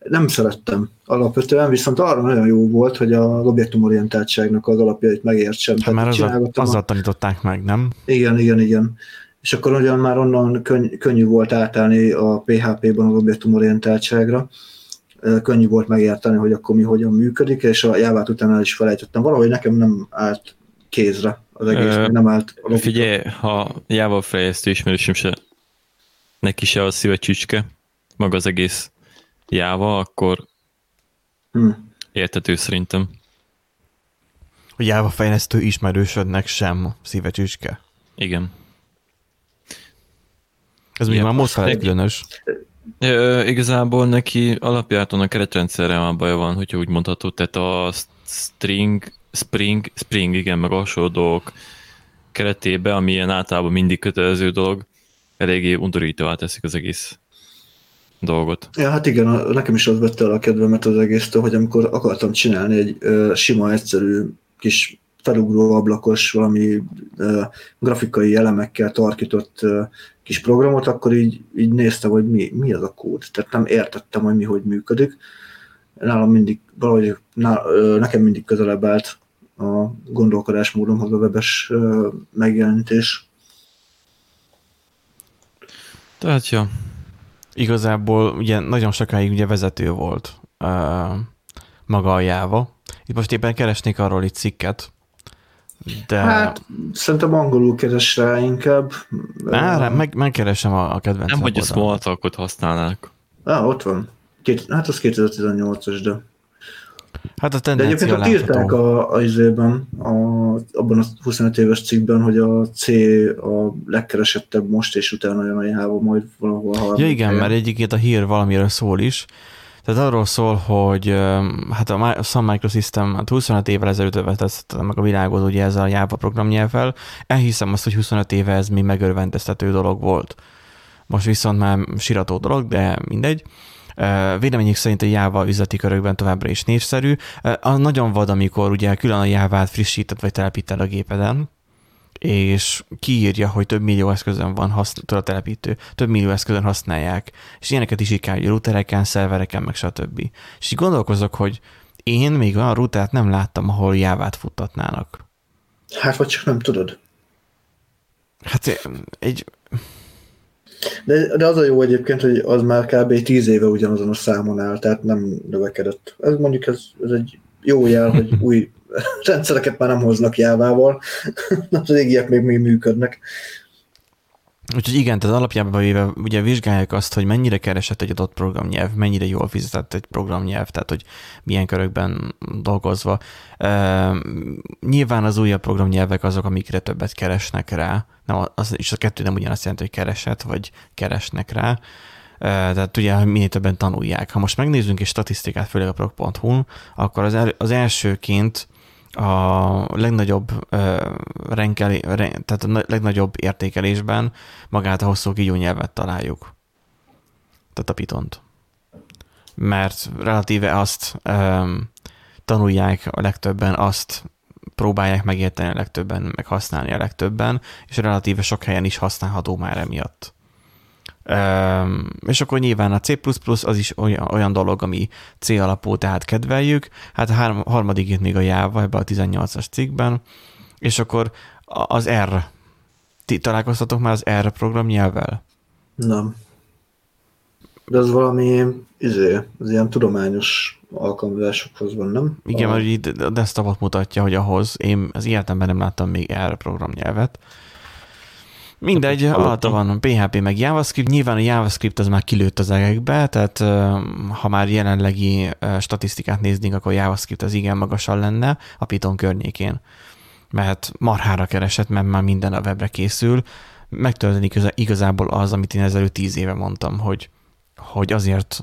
Speaker 2: nem szerettem alapvetően, viszont arra nagyon jó volt, hogy a objektumorientáltságnak az alapjait megértsem.
Speaker 1: Hát már azzal, azzal tanították meg, nem?
Speaker 2: Igen, igen, igen. És akkor ugyan már onnan könny- könnyű volt átállni a PHP-ban az objektumorientáltságra, könnyű volt megérteni, hogy akkor mi hogyan működik, és a jávát utána el is felejtettem. Valahogy nekem nem állt kézre az egész, Ö, nem állt.
Speaker 3: Figyelj, ha Java fejlesztő ismerősöm se, neki se a szíve csücske, maga az egész Java, akkor Hm. Értető szerintem.
Speaker 1: A Java fejlesztő ismerősödnek sem szívecsücske.
Speaker 3: Igen.
Speaker 1: Ez még már most felett különös.
Speaker 3: Ja, igazából neki alapjáton a keretrendszerrel a baja van, hogyha úgy mondható, tehát a string, spring, spring, igen, meg hasonló dolgok keretébe, ami ilyen általában mindig kötelező dolog, eléggé undorítóvá teszik az egész dolgot.
Speaker 2: Ja, hát igen, nekem is az vette el a kedvemet az egésztől, hogy amikor akartam csinálni egy ö, sima, egyszerű kis felugró ablakos, valami ö, grafikai elemekkel tarkított ö, kis programot, akkor így, így néztem, hogy mi, mi az a kód. Tehát nem értettem, hogy mi hogy működik. Nálam mindig, valahogy ná, ö, nekem mindig közelebb állt a gondolkodásmódomhoz a webes ö, megjelenítés.
Speaker 3: Tehát, ja.
Speaker 1: Igazából ugye nagyon sokáig ugye vezető volt uh, maga a Java. Itt most éppen keresnék arról itt cikket,
Speaker 2: de... Hát szerintem angolul keres rá inkább.
Speaker 1: Á, meg, megkeresem a, a kedvencem.
Speaker 3: Nem, hogy a Smalltalkot használnák.
Speaker 2: Á, ott van. Két, hát az 2018-as, de...
Speaker 1: Hát a
Speaker 2: De egyébként ott írták a, a izében, a, abban a 25 éves cikkben, hogy a C a legkeresettebb most, és utána jön a Java majd valahol.
Speaker 1: Ja igen, helyen. mert egyébként a hír valamiről szól is. Tehát arról szól, hogy hát a Sun Microsystem hát 25 évvel ezelőtt övetette meg a világot ugye ezzel a Java programnyelvvel. Elhiszem azt, hogy 25 éve ez mi megörvendeztető dolog volt. Most viszont már sirató dolog, de mindegy. Véleményük szerint a Java üzleti körökben továbbra is népszerű. Az nagyon vad, amikor ugye külön a Java-t frissített vagy telepíted a gépeden, és kiírja, hogy több millió eszközön van haszn- a telepítő, több millió eszközön használják, és ilyeneket is hogy routereken, szervereken, meg stb. És így gondolkozok, hogy én még olyan routert nem láttam, ahol jávát futtatnának.
Speaker 2: Hát, vagy csak nem tudod.
Speaker 1: Hát egy...
Speaker 2: De, de az a jó egyébként, hogy az már kb. 10 éve ugyanazon a számon áll, tehát nem növekedett. Ez mondjuk ez, ez egy jó jel, hogy új rendszereket már nem hoznak jávával, az régiek még, még működnek.
Speaker 1: Úgyhogy igen, tehát alapjában véve ugye vizsgálják azt, hogy mennyire keresett egy adott programnyelv, mennyire jól fizetett egy programnyelv, tehát hogy milyen körökben dolgozva. Uh, nyilván az újabb programnyelvek azok, amikre többet keresnek rá, nem, az, és a kettő nem ugyanazt jelenti, hogy keresett, vagy keresnek rá. Tehát ugye minél többen tanulják. Ha most megnézzünk egy statisztikát, főleg a prog.hu, akkor az, el, az elsőként a legnagyobb uh, renkeli, ren, tehát a legnagyobb értékelésben magát a hosszú kígyó nyelvet találjuk. Tehát a pitont. Mert relatíve azt um, tanulják a legtöbben, azt próbálják megérteni a legtöbben, meg használni a legtöbben, és relatíve sok helyen is használható már emiatt. És akkor nyilván a C++ az is olyan, olyan dolog, ami C alapú, tehát kedveljük. Hát a három, harmadik itt még a Java ebbe a 18-as cikkben, és akkor az R. Ti találkoztatok már az R programnyelvvel?
Speaker 2: Nem. De az valami, izé, az ilyen tudományos alkalmazásokhoz van, nem?
Speaker 1: Igen, a... mert így a desktopot mutatja, hogy ahhoz én az életemben nem láttam még R programnyelvet. Mindegy, alatta van PHP meg JavaScript. Nyilván a JavaScript az már kilőtt az egekbe, tehát ha már jelenlegi statisztikát néznénk, akkor JavaScript az igen magasan lenne a Python környékén. Mert marhára keresett, mert már minden a webre készül. Megtörténik igazából az, amit én ezelőtt tíz éve mondtam, hogy, hogy azért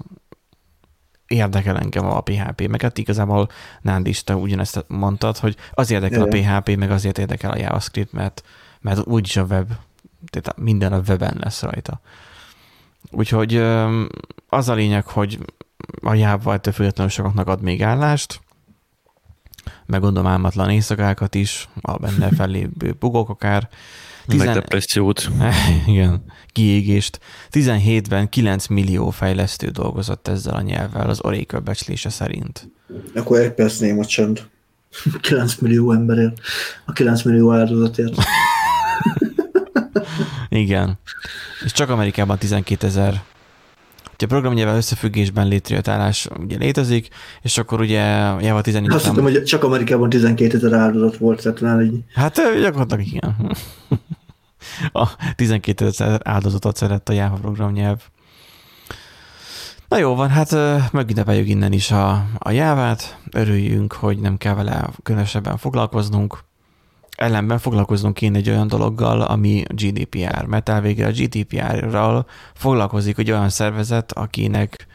Speaker 1: érdekel engem a PHP, meg hát igazából Nánd is te ugyanezt mondtad, hogy az érdekel a PHP, meg azért érdekel a JavaScript, mert, mert úgyis a web tehát minden a weben lesz rajta. Úgyhogy az a lényeg, hogy a Java ettől függetlenül sokaknak ad még állást, meg gondolom álmatlan éjszakákat is, a benne fellévő bugok akár.
Speaker 3: Tizen... Meg depressziót.
Speaker 1: Igen, kiégést. 17-ben 9 millió fejlesztő dolgozott ezzel a nyelvvel az Oracle becslése szerint.
Speaker 2: Akkor egy perc néma csend. 9 millió emberért. A 9 millió áldozatért.
Speaker 1: Igen. És csak Amerikában 12 ezer Ugye a programnyelvvel összefüggésben létrejött állás ugye létezik, és akkor ugye Java 14
Speaker 2: Azt hiszem, hogy csak Amerikában 12 ezer áldozat volt, tehát már így...
Speaker 1: Hát gyakorlatilag igen. a 12 ezer áldozatot szedett a Java programnyelv. Na jó van, hát megünnepeljük innen is a, a jávát, örüljünk, hogy nem kell vele különösebben foglalkoznunk. Ellenben foglalkoznunk kéne egy olyan dologgal, ami GDPR, mert elvégre a GDPR-ral foglalkozik egy olyan szervezet, akinek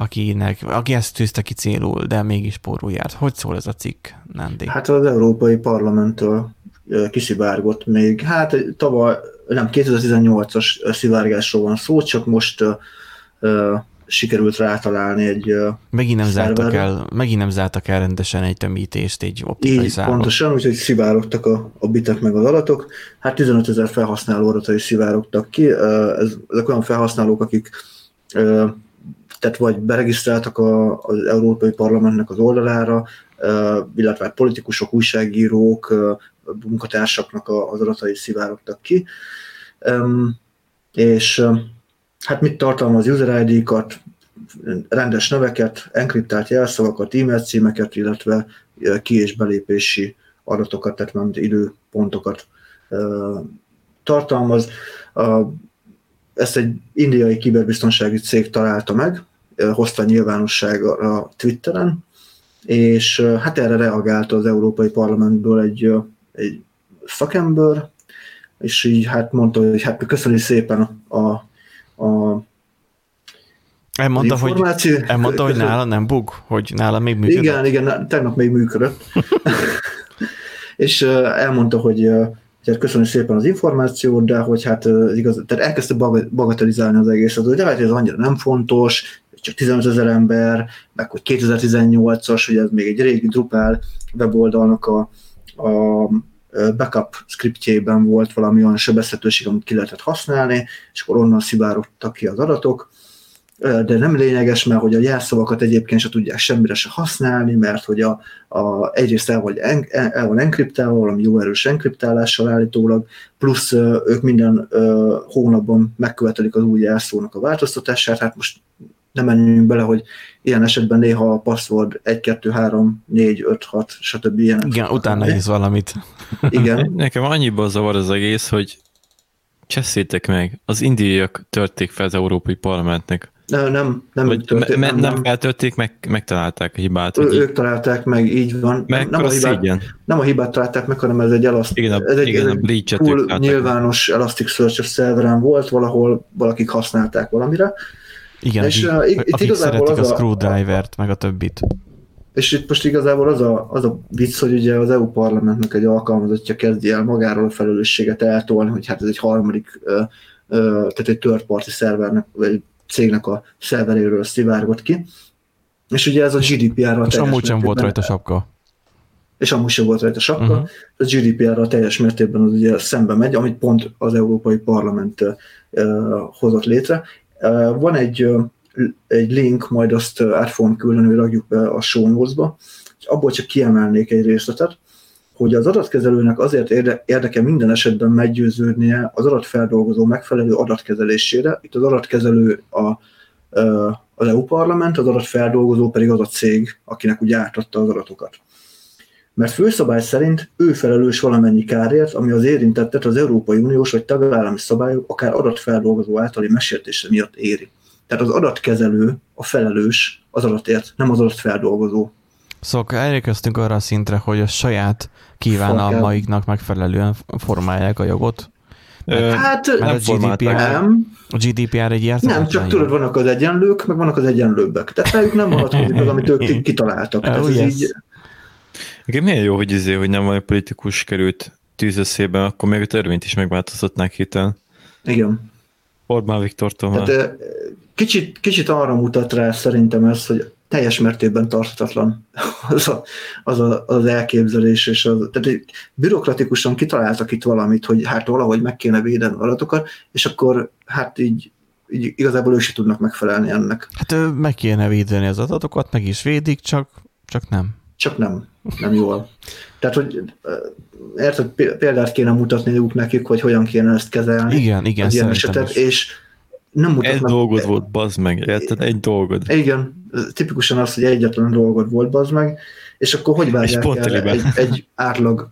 Speaker 1: akinek, aki ezt tűzte ki célul, de mégis pórul járt. Hogy szól ez a cikk, Nandi?
Speaker 2: Hát az Európai Parlamenttől kiszivárgott még, hát tavaly, nem, 2018-as szivárgásról van szó, csak most sikerült rátalálni egy
Speaker 1: megint nem, zártak el, megint nem zártak el rendesen egy tömítést, egy optikai
Speaker 2: Így, szárok. pontosan, úgyhogy szivárogtak a, a bitek meg az adatok. Hát 15 ezer felhasználó adatai szivárogtak ki. Ez, ezek olyan felhasználók, akik tehát vagy beregisztráltak a, az Európai Parlamentnek az oldalára, illetve hát politikusok, újságírók, munkatársaknak az adatai szivárogtak ki. És hát mit tartalmaz user ID-kat, rendes neveket, enkriptált jelszavakat, e-mail címeket, illetve ki- és belépési adatokat, tehát nem időpontokat tartalmaz. Ezt egy indiai kiberbiztonsági cég találta meg, hozta nyilvánosságra Twitteren, és hát erre reagált az Európai Parlamentből egy, egy szakember, és így hát mondta, hogy hát köszönjük szépen a, a
Speaker 1: Elmondta, hogy, elmondta, hogy nála nem bug, hogy nála még működött.
Speaker 2: Igen, igen, tegnap még működött. és elmondta, hogy tehát köszönjük szépen az információt, de hogy hát igaz, tehát elkezdte bagatelizálni az egészet, hogy de hát ez annyira nem fontos, csak 15 ezer ember, meg hogy 2018-as, hogy ez még egy régi Drupal weboldalnak a, a backup scriptjében volt valami olyan sebezhetőség, amit ki lehetett használni, és akkor onnan szivárogtak ki az adatok, de nem lényeges, mert hogy a jelszavakat egyébként se tudják semmire se használni, mert hogy a, a, egyrészt el, vagy en, el van enkriptálva, valami jó erős enkriptálással állítólag, plusz ők minden uh, hónapban megkövetelik az új jelszónak a változtatását, hát most nem menjünk bele, hogy ilyen esetben néha a password 1, 2, 3, 4, 5, 6, stb. Ilyenek
Speaker 1: Igen, utána írsz valamit.
Speaker 2: Igen.
Speaker 3: Nekem annyiban zavar az egész, hogy cseszétek meg, az indiaiak törték fel az Európai Parlamentnek.
Speaker 2: Nem, nem, nem,
Speaker 3: történt, me, nem, nem feltörték, meg, megtalálták a hibát.
Speaker 2: Ő, ők találták meg, így van.
Speaker 3: Meg
Speaker 2: nem,
Speaker 3: a hibát,
Speaker 2: nem a hibát találták meg, hanem ez egy, elaszt,
Speaker 3: igen, a,
Speaker 2: ez egy,
Speaker 3: igen,
Speaker 2: ez egy
Speaker 3: a
Speaker 2: cool, nyilvános Elasticsearch szerveren volt, valahol valakik használták valamire,
Speaker 1: igen, és akik, uh, itt akik igazából szeretik az a screwdriver-t, meg a többit.
Speaker 2: És itt most igazából az a, az a vicc, hogy ugye az EU parlamentnek egy alkalmazottja kezdi el magáról a felelősséget eltolni, hogy hát ez egy harmadik, uh, uh, tehát egy third party szervernek, vagy cégnek a szerveréről szivárgott ki. És ugye ez a GDPR-ral
Speaker 1: És amúgy sem volt rajta sapka.
Speaker 2: És amúgy sem volt rajta sapka. Uh-huh. A GDPR-ral teljes mértékben az ugye szembe megy, amit pont az Európai Parlament uh, hozott létre, van egy, egy link, majd azt át fogom küldeni, rakjuk be a show notes-ba, abból csak kiemelnék egy részletet, hogy az adatkezelőnek azért érdeke minden esetben meggyőződnie az adatfeldolgozó megfelelő adatkezelésére. Itt az adatkezelő a, az EU parlament, az adatfeldolgozó pedig az a cég, akinek úgy átadta az adatokat. Mert főszabály szerint ő felelős valamennyi kárért, ami az érintettet az Európai Uniós vagy tagállami szabályok akár adatfeldolgozó általi mesértése miatt éri. Tehát az adatkezelő a felelős az adatért, nem az adatfeldolgozó.
Speaker 1: Szóval elérkeztünk arra a szintre, hogy a saját kívánalmaiknak megfelelően formálják a jogot.
Speaker 2: Mert, hát mert nem a GDPR, nem.
Speaker 1: A GDPR egy ilyen.
Speaker 2: Nem, csak tudod, vannak az egyenlők, meg vannak az egyenlőbbek. Tehát rájuk nem vonatkozik az, amit ők kitaláltak. Tehát oh, ez yes. így,
Speaker 3: igen, milyen jó, hogy, izé, hogy nem vagy politikus került tűzeszében, akkor még a törvényt is megváltoztatnák héten.
Speaker 2: Igen.
Speaker 3: Orbán Viktortól
Speaker 2: hát, kicsit, kicsit arra mutat rá szerintem ez, hogy teljes mértékben tarthatatlan az, a, az, a, az elképzelés, és az, tehát bürokratikusan kitaláltak itt valamit, hogy hát valahogy meg kéne védeni adatokat, és akkor hát így, így igazából ők tudnak megfelelni ennek.
Speaker 1: Hát meg kéne védeni az adatokat, meg is védik, csak, csak nem
Speaker 2: csak nem, nem jól. Tehát, hogy érted, példát kéne mutatni ők nekik, hogy hogyan kéne ezt kezelni.
Speaker 1: Igen, igen,
Speaker 2: ilyen esetet, és nem mutatnak.
Speaker 3: Egy dolgod volt, bazd meg, érted? Egy dolgod.
Speaker 2: Igen, tipikusan az, hogy egyetlen dolgod volt, bazd meg, és akkor hogy várják el egy, egy átlag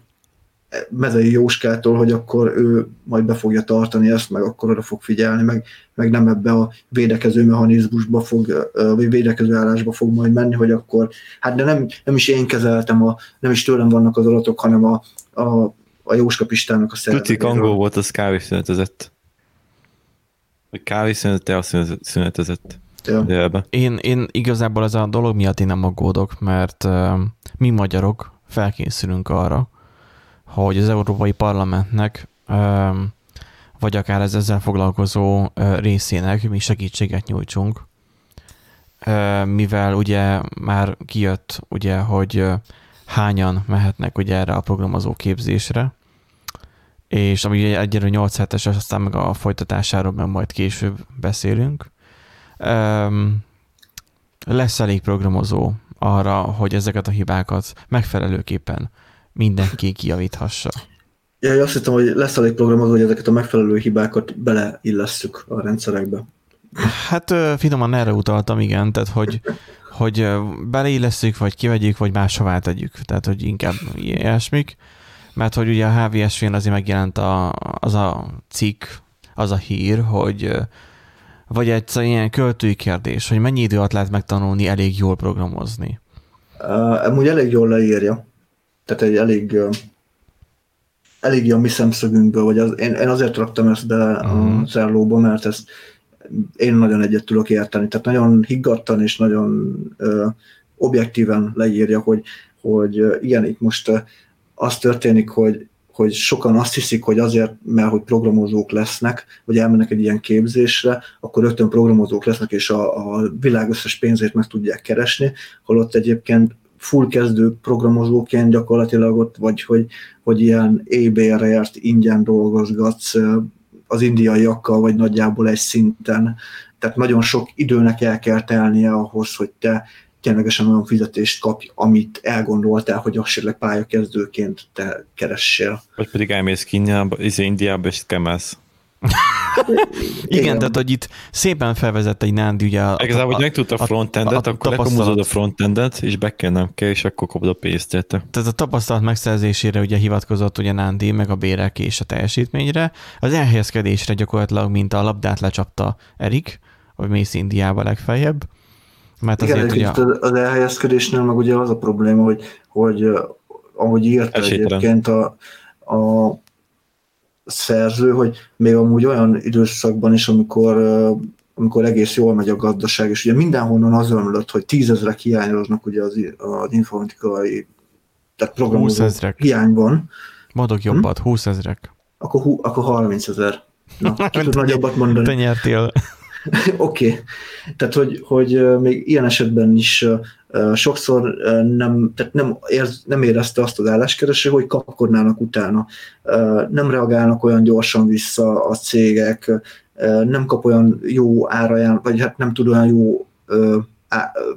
Speaker 2: Mezei Jóskától, hogy akkor ő majd be fogja tartani ezt, meg akkor oda fog figyelni, meg, meg nem ebbe a védekező mechanizmusba fog, vagy védekező állásba fog majd menni, hogy akkor, hát de nem, nem is én kezeltem, a, nem is tőlem vannak az adatok, hanem a, a, a Jóska Pistának a
Speaker 3: szervetéről. Tutik angol volt, az kávészünetezett. Vagy kávészünete, azt szünetezett.
Speaker 1: Ja. Én, én igazából ez a dolog miatt én nem aggódok, mert uh, mi magyarok felkészülünk arra, hogy az Európai Parlamentnek vagy akár ez ezzel foglalkozó részének mi segítséget nyújtsunk, mivel ugye már kijött, ugye, hogy hányan mehetnek ugye erre a programozó képzésre, és ami ugye egyelőre 8 hetes, aztán meg a folytatásáról meg majd később beszélünk. Lesz elég programozó arra, hogy ezeket a hibákat megfelelőképpen mindenki kiavíthassa.
Speaker 2: Ja, azt hittem, hogy lesz elég programozó, hogy ezeket a megfelelő hibákat beleillesszük a rendszerekbe.
Speaker 1: Hát finoman erre utaltam, igen, tehát hogy, hogy beleillesszük, vagy kivegyük, vagy máshová tegyük. Tehát, hogy inkább ilyesmik. Mert hogy ugye a HVSV-n azért megjelent a, az a cikk, az a hír, hogy vagy egy ilyen költői kérdés, hogy mennyi idő alatt lehet megtanulni elég jól programozni?
Speaker 2: Uh, amúgy elég jól leírja. Tehát egy elég elég a mi szemszögünkből, vagy az, én, én azért raktam ezt be uh-huh. a mhm. zerlóba, mert ezt én nagyon egyet tudok érteni. Tehát nagyon higgadtan és nagyon uh, objektíven leírja, hogy, hogy igen, itt most az történik, hogy hogy sokan azt hiszik, hogy azért, mert hogy programozók lesznek, vagy elmennek egy ilyen képzésre, akkor rögtön programozók lesznek, és a, a világ összes pénzét meg tudják keresni, holott egyébként full kezdő programozóként gyakorlatilag ott vagy, hogy, hogy ilyen EBR-ért ingyen dolgozgatsz az indiaiakkal, vagy nagyjából egy szinten. Tehát nagyon sok időnek el kell telnie ahhoz, hogy te ténylegesen olyan fizetést kapj, amit elgondoltál, hogy esetleg pályakezdőként te keressél.
Speaker 3: Vagy pedig elmész Kínába, izé Indiába, és kemelsz.
Speaker 1: Igen, Igen, tehát hogy itt szépen felvezett egy Nándi ugye
Speaker 3: a, Igazából, hogy megtudta a frontendet, akkor lekomozod a frontendet, és nem kell, és akkor kapod a pénzt érte.
Speaker 1: Tehát a tapasztalat megszerzésére ugye hivatkozott ugye Nándi, meg a bérek és a teljesítményre. Az elhelyezkedésre gyakorlatilag, mint a labdát lecsapta Erik, vagy mész Indiába legfeljebb.
Speaker 2: Mert Igen, azért ugye... az elhelyezkedésnél meg ugye az a probléma, hogy, hogy ahogy írta egyébként a, a szerző, hogy még amúgy olyan időszakban is, amikor amikor egész jól megy a gazdaság, és ugye mindenhonnan az ömlött, hogy tízezrek hiányoznak ugye az, az informatikai, tehát programozó hiányban.
Speaker 1: Mondok jobbat, hm? 20 ezrek.
Speaker 2: Akkor, hú, akkor 30 ezer. Na, ki tud nagyobbat mondani?
Speaker 1: Te nyertél.
Speaker 2: Oké. Okay. Tehát, hogy, hogy még ilyen esetben is sokszor nem, tehát nem, érz, nem érezte azt az álláskereső, hogy kapkodnának utána. Nem reagálnak olyan gyorsan vissza a cégek, nem kap olyan jó áraján, vagy hát nem tud olyan jó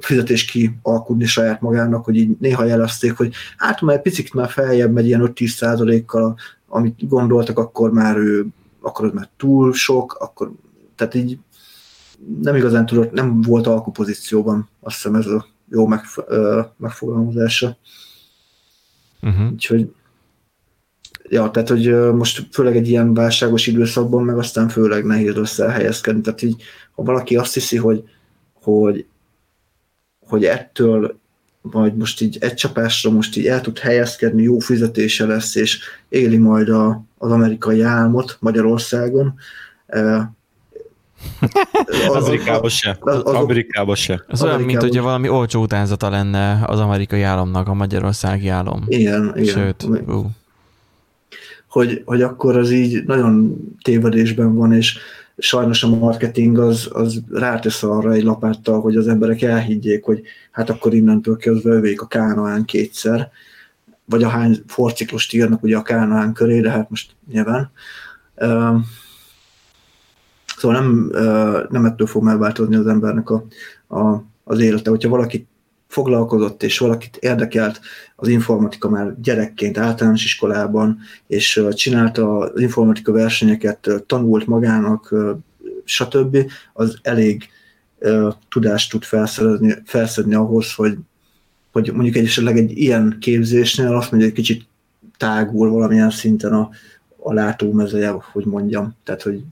Speaker 2: fizetést kialkudni saját magának, hogy így néha jelezték, hogy hát már picit már feljebb megy ilyen 5-10 százalékkal, amit gondoltak, akkor már ő, akkor az már túl sok, akkor tehát így nem igazán tudott, nem volt alkupozícióban, azt hiszem ez a jó megf- megfogalmazása. Uh-huh. Úgyhogy ja, tehát, hogy most főleg egy ilyen válságos időszakban, meg aztán főleg nehéz lesz elhelyezkedni. Tehát így, ha valaki azt hiszi, hogy, hogy, hogy ettől majd most így egy csapásra most így el tud helyezkedni, jó fizetése lesz, és éli majd a, az amerikai álmot Magyarországon,
Speaker 3: Amerikában se. Amerikában se.
Speaker 1: Az olyan, mint hogyha valami olcsó utánzata lenne az amerikai államnak, a magyarországi állam.
Speaker 2: Igen, igen. Sőt, hogy, hogy akkor az így nagyon tévedésben van, és sajnos a marketing az, az rátesz arra egy lapáttal, hogy az emberek elhiggyék, hogy hát akkor innentől kezdve övék a kánoán kétszer, vagy a hány forciklust írnak ugye a kánoán köré, de hát most nyilván. Szóval nem, nem ettől fog megváltozni az embernek a, a, az élete. Hogyha valaki foglalkozott, és valakit érdekelt az informatika már gyerekként, általános iskolában, és csinálta az informatika versenyeket, tanult magának, stb., az elég tudást tud felszedni, felszedni ahhoz, hogy, hogy mondjuk egy esetleg egy ilyen képzésnél azt mondja, hogy kicsit tágul valamilyen szinten a, a látómezeje, hogy mondjam. Tehát, hogy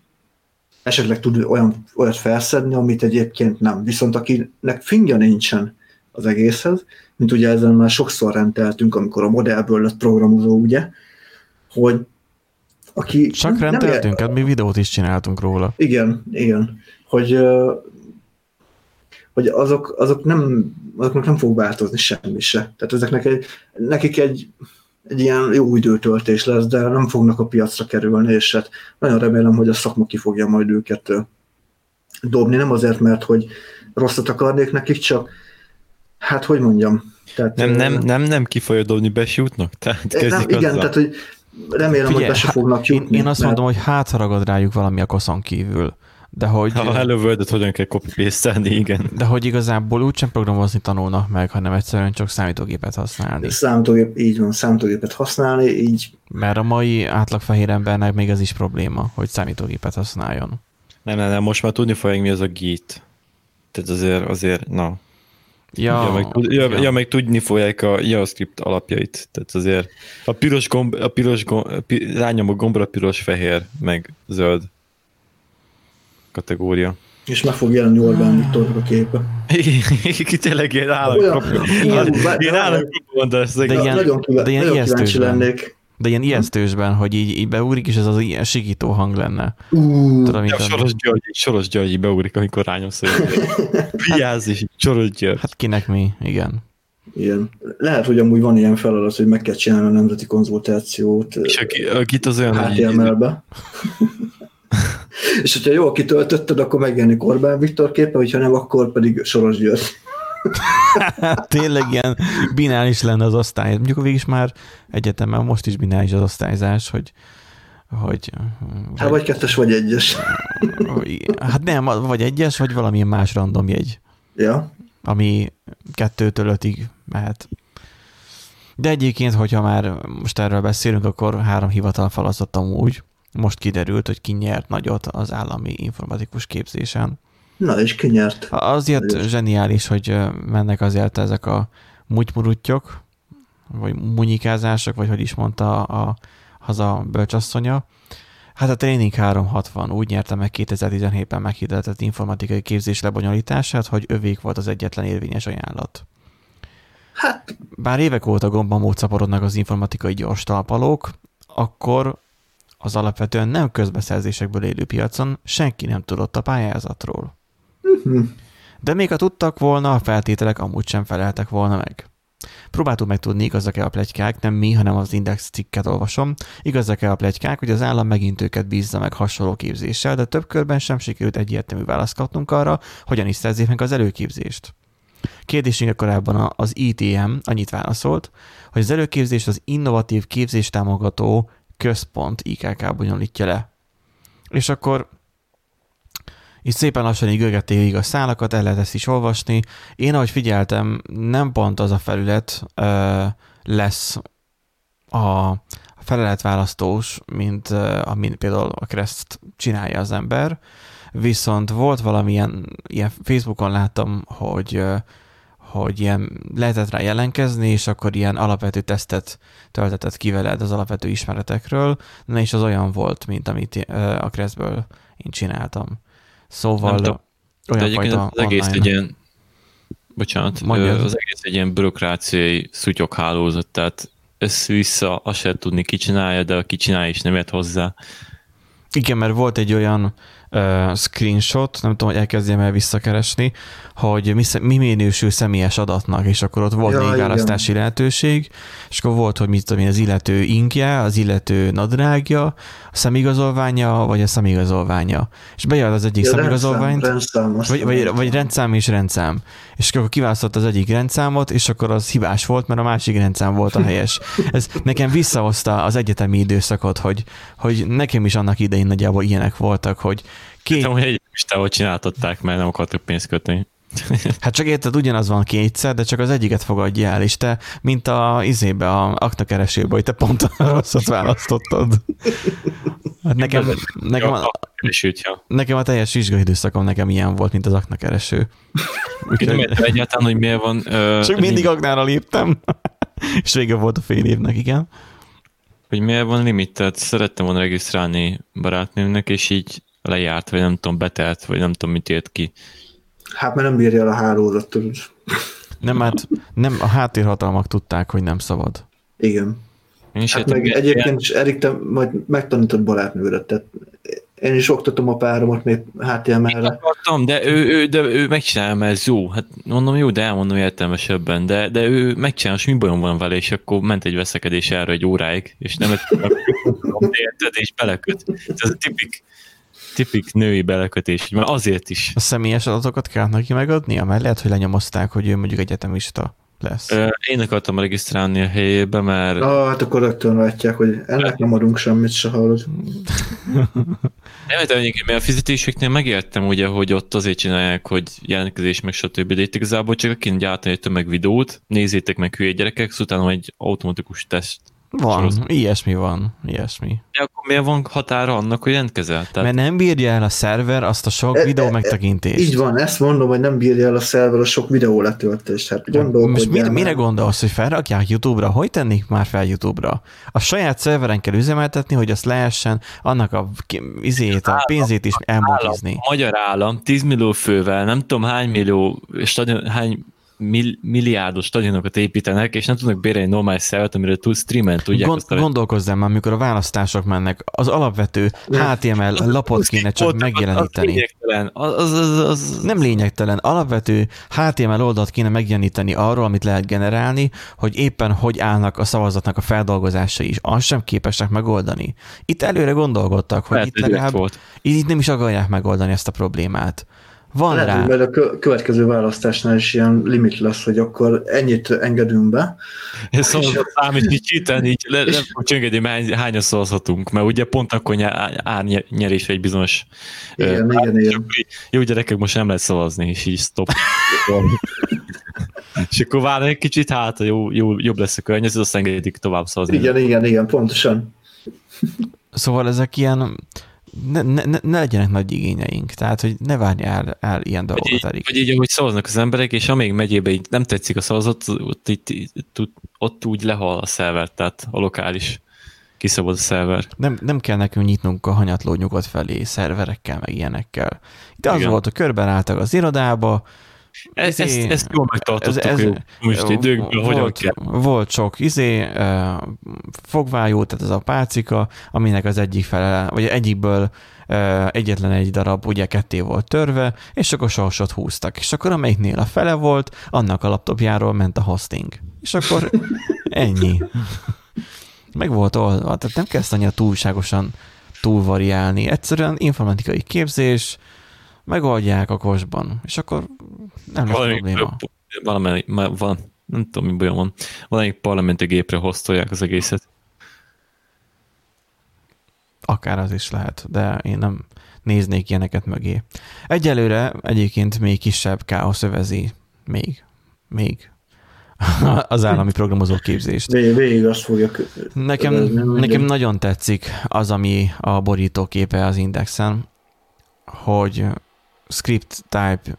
Speaker 2: esetleg tud olyan, olyat felszedni, amit egyébként nem. Viszont akinek fingja nincsen az egészhez, mint ugye ezen már sokszor rendeltünk, amikor a modellből lett programozó, ugye, hogy aki...
Speaker 1: Csak rendeltünk, hát mi videót is csináltunk róla.
Speaker 2: Igen, igen. Hogy, hogy azok, azok nem, azoknak nem fog változni semmi se. Tehát ezeknek egy, nekik egy, egy ilyen jó időtöltés lesz, de nem fognak a piacra kerülni, és hát nagyon remélem, hogy a szakma ki fogja majd őket dobni, nem azért, mert hogy rosszat akarnék nekik, csak hát hogy mondjam.
Speaker 3: Tehát, nem, nem, nem, nem ki fogja dobni, besjutnak? Tehát
Speaker 2: nem, igen, tehát hogy remélem, Figyelj, hogy be se fognak jutni.
Speaker 1: Én, én azt mert... mondom, hogy hát ragad rájuk valami a koszon kívül. De hogy...
Speaker 3: Ha a Hello world hogyan kell copy paste igen.
Speaker 1: De hogy igazából úgysem programozni tanulnak meg, hanem egyszerűen csak számítógépet használni.
Speaker 2: Számítógép, így van, számítógépet használni, így.
Speaker 1: Mert a mai átlag fehér embernek még ez is probléma, hogy számítógépet használjon.
Speaker 3: Nem, nem, nem, most már tudni fogják, mi az a git. Tehát azért, azért, na, Ja, ja, meg, ja, ja. ja, meg tudni fogják a JavaScript alapjait. Tehát azért a piros gomb, a piros gomb, a rányom a gombra piros, fehér, meg zöld kategória.
Speaker 2: És meg fog jelenni Orbán Viktornak a képe.
Speaker 3: Tényleg ilyen államkapja. Ilyen államkapja, de ez
Speaker 2: nagyon, kíváncsi lennék.
Speaker 1: De ilyen ijesztősben, hogy így, így beugrik, és ez az ilyen sikító hang lenne.
Speaker 3: Uh, Tudom, ja, Soros György, Soros György beugrik, amikor rányomsz, hogy vigyázz is, Soros György.
Speaker 1: Hát kinek mi, igen.
Speaker 2: Igen. Lehet, hogy amúgy van ilyen feladat, hogy meg kell csinálni a nemzeti konzultációt.
Speaker 3: És aki, akit az olyan,
Speaker 2: HTML-be. és hogyha jól kitöltötted, akkor megjelenik Orbán Viktor képe, hogyha nem, akkor pedig Soros György.
Speaker 1: Tényleg ilyen binális lenne az osztály. Mondjuk végig is már egyetemen most is binális az osztályzás, hogy hogy...
Speaker 2: Vagy, hát vagy kettes, vagy egyes.
Speaker 1: Hát nem, vagy egyes, vagy valamilyen más random jegy.
Speaker 2: Ja.
Speaker 1: Ami kettőtől ötig mehet. De egyébként, hogyha már most erről beszélünk, akkor három hivatal falasztottam úgy. Most kiderült, hogy ki nyert nagyot az állami informatikus képzésen.
Speaker 2: Na, és kinyert.
Speaker 1: Azért Nagyon. zseniális, hogy mennek azért ezek a mutymuruttyok, vagy munyikázások, vagy hogy is mondta a, a haza bölcsasszonya. Hát a Training 360 úgy nyerte meg 2017-ben meghirdetett informatikai képzés lebonyolítását, hogy övék volt az egyetlen érvényes ajánlat. Hát... Bár évek óta gomban módszaporodnak az informatikai gyors talpalók, akkor az alapvetően nem közbeszerzésekből élő piacon senki nem tudott a pályázatról. Uh-huh. De még ha tudtak volna, a feltételek amúgy sem feleltek volna meg. Próbáltuk megtudni, igazak-e a plegykák, nem mi, hanem az Index cikket olvasom. Igazak-e a plegykák, hogy az állam megint őket bízza meg hasonló képzéssel, de több körben sem sikerült egyértelmű választ kapnunk arra, hogyan is szerzzék meg az előképzést. Kérdésünk korábban az ITM annyit válaszolt, hogy az előképzés az innovatív képzéstámogató központ IKK bonyolítja le. És akkor így szépen lassan így végig a szálakat, el lehet ezt is olvasni. Én, ahogy figyeltem, nem pont az a felület ö, lesz a feleletválasztós, mint amint például a Crest csinálja az ember, viszont volt valamilyen, ilyen Facebookon láttam, hogy hogy ilyen lehetett rá jelenkezni, és akkor ilyen alapvető tesztet töltetett ki veled az alapvető ismeretekről, na és az olyan volt, mint amit a Crestből én csináltam. Szóval nem
Speaker 3: olyan fajta az egész online... egy ilyen, bocsánat, Mondjad. az egész egy ilyen bürokráciai szutyok hálózat, tehát össze-vissza azt se tudni, ki csinálja, de aki csinálja is nem ért hozzá.
Speaker 1: Igen, mert volt egy olyan uh, screenshot, nem tudom, hogy elkezdjem el visszakeresni, hogy mi, mi minősül személyes adatnak, és akkor ott volt ja, négy választási lehetőség, és akkor volt, hogy mit tudom én, az illető inkje, az illető nadrágja, a szemigazolványa, vagy a szemigazolványa. És bejön az egyik ja, szemigazolványt, rendszám, vagy, vagy, vagy rendszám és rendszám. És akkor kiválasztott az egyik rendszámot, és akkor az hibás volt, mert a másik rendszám volt a helyes. Ez nekem visszahozta az egyetemi időszakot, hogy, hogy nekem is annak idején nagyjából ilyenek voltak, hogy
Speaker 3: két... Hogy egy csináltatták, mert nem akartak pénzt kötni.
Speaker 1: Hát csak érted, ugyanaz van kétszer, de csak az egyiket fogadja el, és te, mint a izébe, a aktakeresőbe, hogy te pont a rosszat választottad. Hát nekem, nekem, a, nekem a teljes vizsgai időszakom nekem ilyen volt, mint az aknakereső.
Speaker 3: Úgyhogy... Nem egyáltalán, hogy miért van...
Speaker 1: Uh, csak mindig aknára léptem, és vége volt a fél évnek, igen.
Speaker 3: hogy miért van limit, tehát szerettem volna regisztrálni barátnőmnek, és így lejárt, vagy nem tudom, betelt, vagy nem tudom, mit ért ki.
Speaker 2: Hát mert nem bírja el a hálózat.
Speaker 1: Nem, hát nem, a háttérhatalmak tudták, hogy nem szabad.
Speaker 2: Igen. Én is hát meg egyébként is Erik, te majd megtanítod barátnőre, tehát én is oktatom a páromat még HTML-re.
Speaker 3: akartam, de ő, ő, de ő megcsinálja, mert ez jó. Hát mondom, jó, de elmondom értelmesebben, de, de ő megcsinálja, és mi bajom van vele, és akkor ment egy veszekedés erre egy óráig, és nem érted, és beleköt. Ez a tipik, tipik női belekötés, mert azért is.
Speaker 1: A személyes adatokat kell neki megadnia, mert lehet, hogy lenyomozták, hogy ő mondjuk egyetemista lesz.
Speaker 3: Én akartam regisztrálni a helyébe, mert...
Speaker 2: Ah, hát akkor rögtön látják, hogy ennek nem adunk semmit, se hallod.
Speaker 3: nem, de egyébként, mert a fizetéseknél megértem ugye, hogy ott azért csinálják, hogy jelentkezés meg stb. De itt igazából csak kéne gyártani egy tömegvideót, nézzétek meg hülye gyerekek, utána egy automatikus teszt
Speaker 1: van, Soroz. ilyesmi van, ilyesmi.
Speaker 3: De akkor miért van határa annak, hogy jelentkezel?
Speaker 1: Tehát... Mert nem bírja el a szerver azt a sok e, videó e, megtekintést.
Speaker 2: Így van, ezt mondom, hogy nem bírja el a szerver a sok videó letöltést. Hát
Speaker 1: Most mire, mire gondolsz, hogy felrakják YouTube-ra? Hogy tennék már fel YouTube-ra? A saját szerveren kell üzemeltetni, hogy azt lehessen annak a izét, a pénzét is elmotizni.
Speaker 3: Magyar állam 10 millió fővel, nem tudom hány millió, stadion, hány mill- milliárdos stadionokat építenek, és nem tudnak bérelni normális szervet, amire túl streamen tudják. Gond,
Speaker 1: gondolkozzám már, amikor a választások mennek, az alapvető HTML lapot kéne csak megjeleníteni. Az, az, az, az, nem lényegtelen, alapvető HTML oldalt kéne megjeleníteni arról, amit lehet generálni, hogy éppen hogy állnak a szavazatnak a feldolgozása is. Azt sem képesek megoldani. Itt előre gondolkodtak, hogy Lehet, itt legalább, volt. itt nem is akarják megoldani ezt a problémát. Van Lehet, rá.
Speaker 2: Mert a következő választásnál is ilyen limit lesz, hogy akkor ennyit engedünk be.
Speaker 3: Ez szóval és... számít kicsit, így le, és... nem hogy engedni, hány, hányan szavazhatunk, mert ugye pont akkor nyerés egy bizonyos...
Speaker 2: Igen, uh, igen, igen.
Speaker 3: Jó gyerekek, most nem lehet szavazni, és így stop. és akkor vár egy kicsit, hát jó, jó, jobb lesz a környezet, azt engedik tovább szavazni.
Speaker 2: Igen, igen, igen, pontosan.
Speaker 1: Szóval ezek ilyen ne, ne, ne legyenek nagy igényeink, tehát hogy ne várj el, el ilyen dolgokat,
Speaker 3: Vagy, vagy így, ahogy szavaznak az emberek, és amíg megyébe így nem tetszik a szavazat, ott, itt, ott, ott úgy lehal a szerver, tehát a lokális kiszabad a szerver.
Speaker 1: Nem, nem kell nekünk nyitnunk a hanyatló nyugodt felé szerverekkel, meg ilyenekkel. Itt az Igen. volt, hogy körben álltak az irodába,
Speaker 3: ez, izé, ezt, ezt jól megtartottuk ez, ez, most időkből,
Speaker 1: volt, kell. volt sok izé, fogvájó, tehát ez a pálcika, aminek az egyik fele, vagy egyikből egyetlen egy darab ugye ketté volt törve, és akkor sorsot húztak. És akkor amelyiknél a fele volt, annak a laptopjáról ment a hosting. És akkor ennyi. Meg volt oldva, tehát nem kezd annyira túlságosan túlvariálni. Egyszerűen informatikai képzés, megoldják a kosban, és akkor nem lesz valami, probléma.
Speaker 3: Valami, van, nem tudom, mi bajom van. Valami parlamenti gépre hoztolják az egészet.
Speaker 1: Akár az is lehet, de én nem néznék ilyeneket mögé. Egyelőre egyébként még kisebb káosz övezi még, még az állami programozó képzést.
Speaker 2: Vég, végig azt fogja
Speaker 1: nekem, nekem nagyon tetszik az, ami a borítóképe az Indexen, hogy script type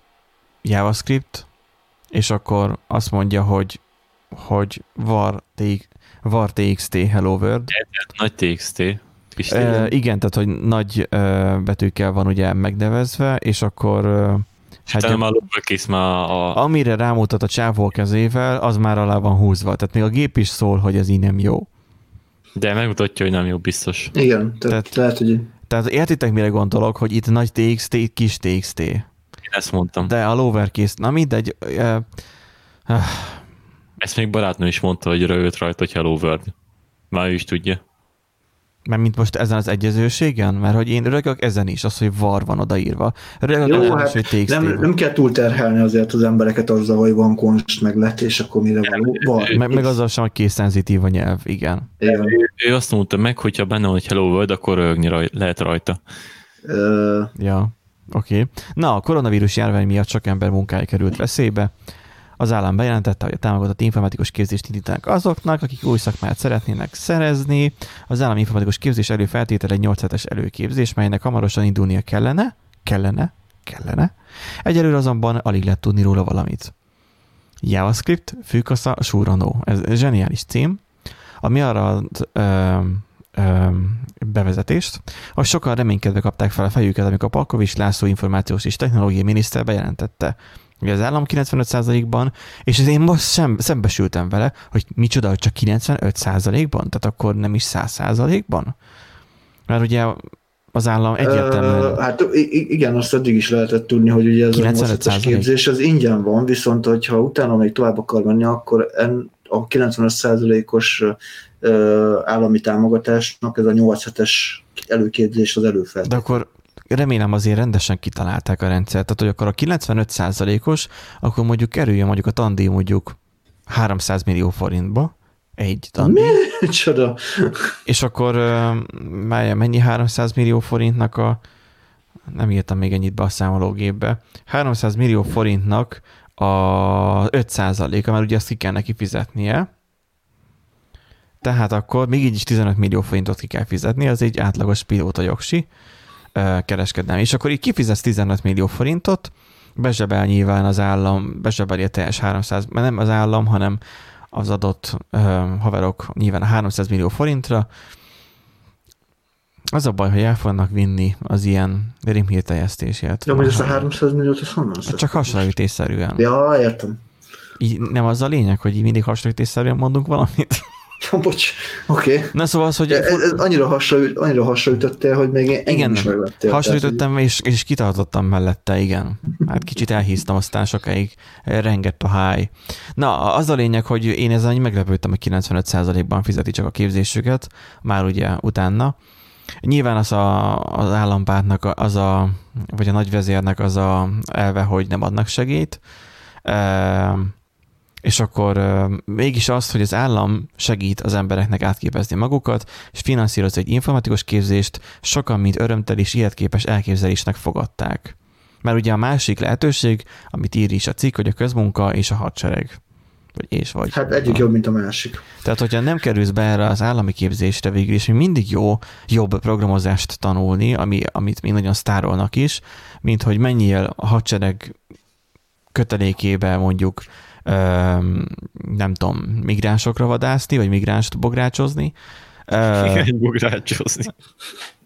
Speaker 1: JavaScript, és akkor azt mondja, hogy, hogy var, tx, var txt hello world.
Speaker 3: Nagy txt.
Speaker 1: E, igen, tehát hogy nagy e, betűkkel van ugye megnevezve, és akkor e,
Speaker 3: Hát már kész már a...
Speaker 1: Amire rámutat a csávó kezével, az már alá van húzva. Tehát még a gép is szól, hogy ez így nem jó.
Speaker 3: De megmutatja, hogy nem jó, biztos.
Speaker 2: Igen, tehát, tehát lehet, hogy
Speaker 1: tehát értitek, mire gondolok, hogy itt nagy TXT, itt kis TXT. Én
Speaker 3: ezt mondtam.
Speaker 1: De a lowercase, na mindegy. Uh,
Speaker 3: uh. Ezt még barátnő is mondta, hogy rögött rajta, hogy hello world. Már ő is tudja.
Speaker 1: Mert mint most ezen az egyezőségen? Mert hogy én rögök ezen is, az, hogy var van odaírva.
Speaker 2: Rögök Jó, ezen hát is, hogy nem, nem kell túl terhelni azért az embereket azzal, hogy van konst meg lett, és akkor mire van var.
Speaker 1: Meg, meg azzal sem, hogy kész szenzitív a nyelv, igen. igen.
Speaker 3: Ő, ő azt mondta meg, hogyha benne van egy Hello World, akkor rögni raj, lehet rajta.
Speaker 1: Uh... Ja, oké. Okay. Na, a koronavírus járvány miatt sok ember munkája került veszélybe. Az állam bejelentette, hogy a támogatott informatikus képzést indítanak azoknak, akik új szakmát szeretnének szerezni. Az állam informatikus képzés előfeltétele egy 8 hetes előképzés, melynek hamarosan indulnia kellene, kellene, kellene. Egyelőre azonban alig lehet tudni róla valamit. JavaScript, fűkasza, súranó. Ez zseniális cím. ami arra ad, ö, ö, bevezetést, hogy sokan reménykedve kapták fel a fejüket, amikor Palkovics László információs és technológiai miniszter bejelentette, hogy az állam 95%-ban, és én most sem, szembesültem vele, hogy micsoda, hogy csak 95%-ban, tehát akkor nem is 100%-ban? Mert ugye az állam egyértelműen... Uh,
Speaker 2: hát igen, azt eddig is lehetett tudni, hogy ugye ez a képzés az ingyen van, viszont hogyha utána még tovább akar menni, akkor en, a 95%-os állami támogatásnak ez a 8 es előképzés az előfeltétel.
Speaker 1: De akkor remélem azért rendesen kitalálták a rendszert, tehát hogy akkor a 95 os akkor mondjuk kerüljön mondjuk a tandíj mondjuk 300 millió forintba, egy tandíj.
Speaker 2: Csoda.
Speaker 1: És akkor mennyi 300 millió forintnak a nem írtam még ennyit be a számológépbe. 300 millió forintnak a 5 a mert ugye azt ki kell neki fizetnie. Tehát akkor még így is 15 millió forintot ki kell fizetni, az egy átlagos pilóta jogsi kereskedelmi. És akkor így kifizetsz 15 millió forintot, bezsebel nyilván az állam, bezsebeli a teljes 300, mert nem az állam, hanem az adott uh, haverok nyilván a 300 millió forintra. Az a baj, hogy el fognak vinni az ilyen rimhírteljesztésért.
Speaker 2: Ja, hogy ezt a 300 milliót, ezt honnan
Speaker 1: hát Csak hasonlítésszerűen.
Speaker 2: Ja, értem.
Speaker 1: Így nem az a lényeg, hogy így mindig hasonlítésszerűen mondunk valamit?
Speaker 2: Ja, bocs, oké. Okay.
Speaker 1: Na szóval az, hogy...
Speaker 2: Ez, ez annyira, hasonlít, annyira hasonlítottál, hogy még én igen, is megvettél.
Speaker 1: Hasonlítottam, és, és kitartottam mellette, igen. Hát kicsit elhíztam, aztán sokáig rengett a high. Na, az a lényeg, hogy én ezzel meglepődtem, hogy 95%-ban fizeti csak a képzésüket, már ugye utána. Nyilván az a, az állampártnak az a, vagy a nagyvezérnek az a elve, hogy nem adnak segít. Ehm, és akkor mégis az, hogy az állam segít az embereknek átképezni magukat, és finanszíroz egy informatikus képzést, sokan, mint örömtel és életképes elképzelésnek fogadták. Mert ugye a másik lehetőség, amit ír is a cikk, hogy a közmunka és a hadsereg. Vagy és vagy.
Speaker 2: Hát egyik jobb, mint a másik.
Speaker 1: Tehát, hogyha nem kerülsz be erre az állami képzésre végül, és mindig jó jobb programozást tanulni, ami, amit még nagyon sztárolnak is, mint hogy menjél a hadsereg kötelékébe mondjuk nem tudom, migránsokra vadászni, vagy migránst bográcsozni.
Speaker 3: Igen, bográcsozni.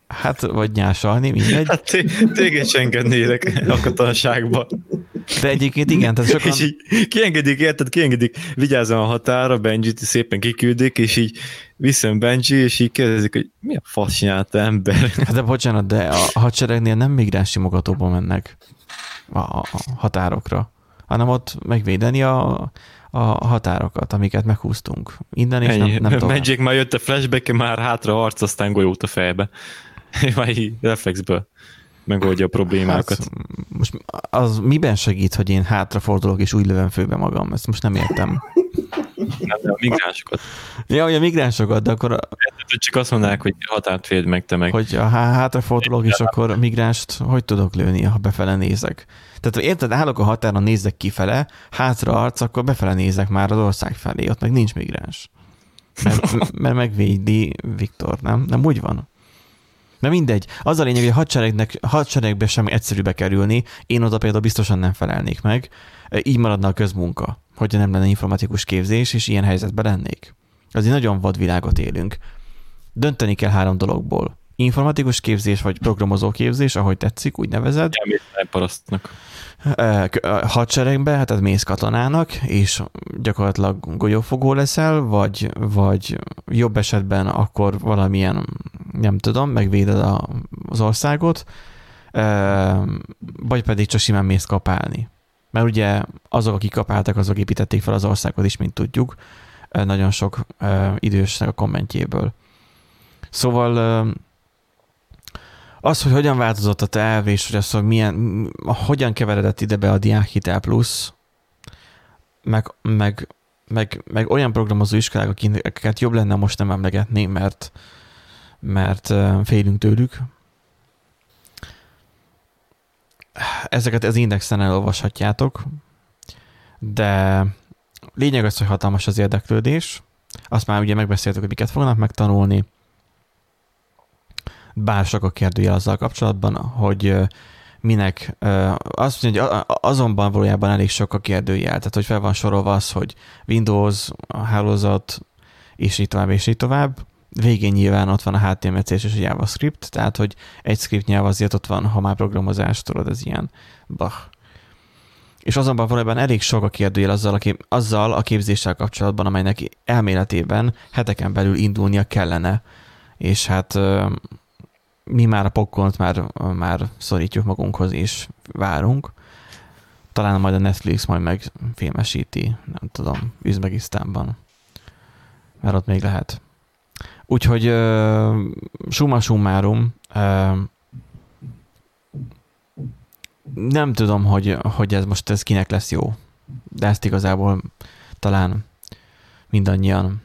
Speaker 1: Hát, vagy nyásalni, mindegy.
Speaker 3: Hát téged se engednélek a katonaságba.
Speaker 1: De egyébként igen, tehát sokan...
Speaker 3: És így kiengedik, érted, kiengedik, vigyázzam a határa, Benji-t szépen kiküldik, és így viszem Benji, és így kérdezik, hogy mi a fasz csinált ember.
Speaker 1: Hát de bocsánat, de a hadseregnél nem migráns simogatóba mennek a határokra hanem ott megvédeni a, a határokat, amiket meghúztunk. Innen és Ennyi. nem, nem tovább.
Speaker 3: Magic már jött a flashback, már hátra arc, aztán golyót a fejbe. már így reflexből megoldja a problémákat. Hát,
Speaker 1: most az miben segít, hogy én hátrafordulok és úgy lövöm főbe magam? Ezt most nem értem.
Speaker 3: Nem, nem, a migránsokat.
Speaker 1: Ja, hogy a migránsokat, de akkor...
Speaker 3: Csak azt mondanák, hogy határt véd meg, te meg.
Speaker 1: Hogy a hátrafordulok, és akkor a migránst hogy tudok lőni, ha befele nézek? Tehát érted, állok a határon, nézek kifele, hátra arc, akkor befele nézek már az ország felé, ott meg nincs migráns. Mert, mert megvédi Viktor, nem? Nem úgy van? Na mindegy. Az a lényeg, hogy a hadseregnek, hadseregbe sem egyszerű bekerülni, én oda például biztosan nem felelnék meg. Így maradna a közmunka, hogyha nem lenne informatikus képzés, és ilyen helyzetben lennék. Az egy nagyon vad világot élünk. Dönteni kell három dologból. Informatikus képzés, vagy programozó képzés, ahogy tetszik, úgy nevezed.
Speaker 3: parasztnak.
Speaker 1: Hadseregbe, hát ez mész katonának, és gyakorlatilag golyófogó leszel, vagy, vagy jobb esetben akkor valamilyen, nem tudom, megvéded a, az országot, vagy pedig csak simán mész kapálni. Mert ugye azok, akik kapáltak, azok építették fel az országot is, mint tudjuk, nagyon sok idősnek a kommentjéből. Szóval az, hogy hogyan változott a terv, és hogy az, hogy milyen, hogyan keveredett ide be a Diákhitel Plus, meg, meg, meg, meg olyan programozó iskolák, akiket jobb lenne most nem emlegetni, mert, mert félünk tőlük. Ezeket az indexen elolvashatjátok, de lényeg az, hogy hatalmas az érdeklődés. Azt már ugye megbeszéltük, hogy miket fognak megtanulni, bár sok a kérdője azzal kapcsolatban, hogy minek, azt mondja, hogy azonban valójában elég sok a kérdőjel, tehát hogy fel van sorolva az, hogy Windows, a hálózat, és így tovább, és így tovább. Végén nyilván ott van a HTML, CSS és a JavaScript, tehát hogy egy script nyelv azért ott van, ha már programozás, tudod, ez ilyen bach. És azonban valójában elég sok a kérdőjel azzal a, azzal a képzéssel kapcsolatban, amelynek elméletében heteken belül indulnia kellene. És hát mi már a pokkont már, már szorítjuk magunkhoz, és várunk. Talán majd a Netflix majd megfilmesíti, nem tudom, Üzbegisztánban. Mert ott még lehet. Úgyhogy uh, summa summarum, uh, nem tudom, hogy, hogy ez most ez kinek lesz jó, de ezt igazából talán mindannyian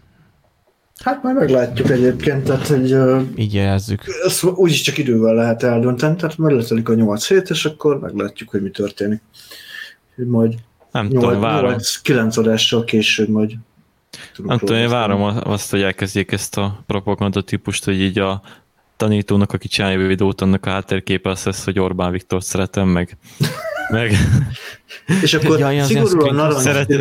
Speaker 2: Hát majd meglátjuk egyébként, tehát hogy...
Speaker 1: Így érezzük.
Speaker 2: Ezt úgyis csak idővel lehet eldönteni, tehát megletelik a 8 hét, és akkor meglátjuk, hogy mi történik. Majd
Speaker 3: nem 8, tudom, várom.
Speaker 2: 9 adással később majd
Speaker 3: nem tudom, én várom azt, hogy elkezdjék ezt a propaganda típust, hogy így a tanítónak, aki csinálja a videót, annak a háttérképe az lesz, hogy Orbán Viktor szeretem, meg... meg
Speaker 2: és akkor ja, szigorúan narancs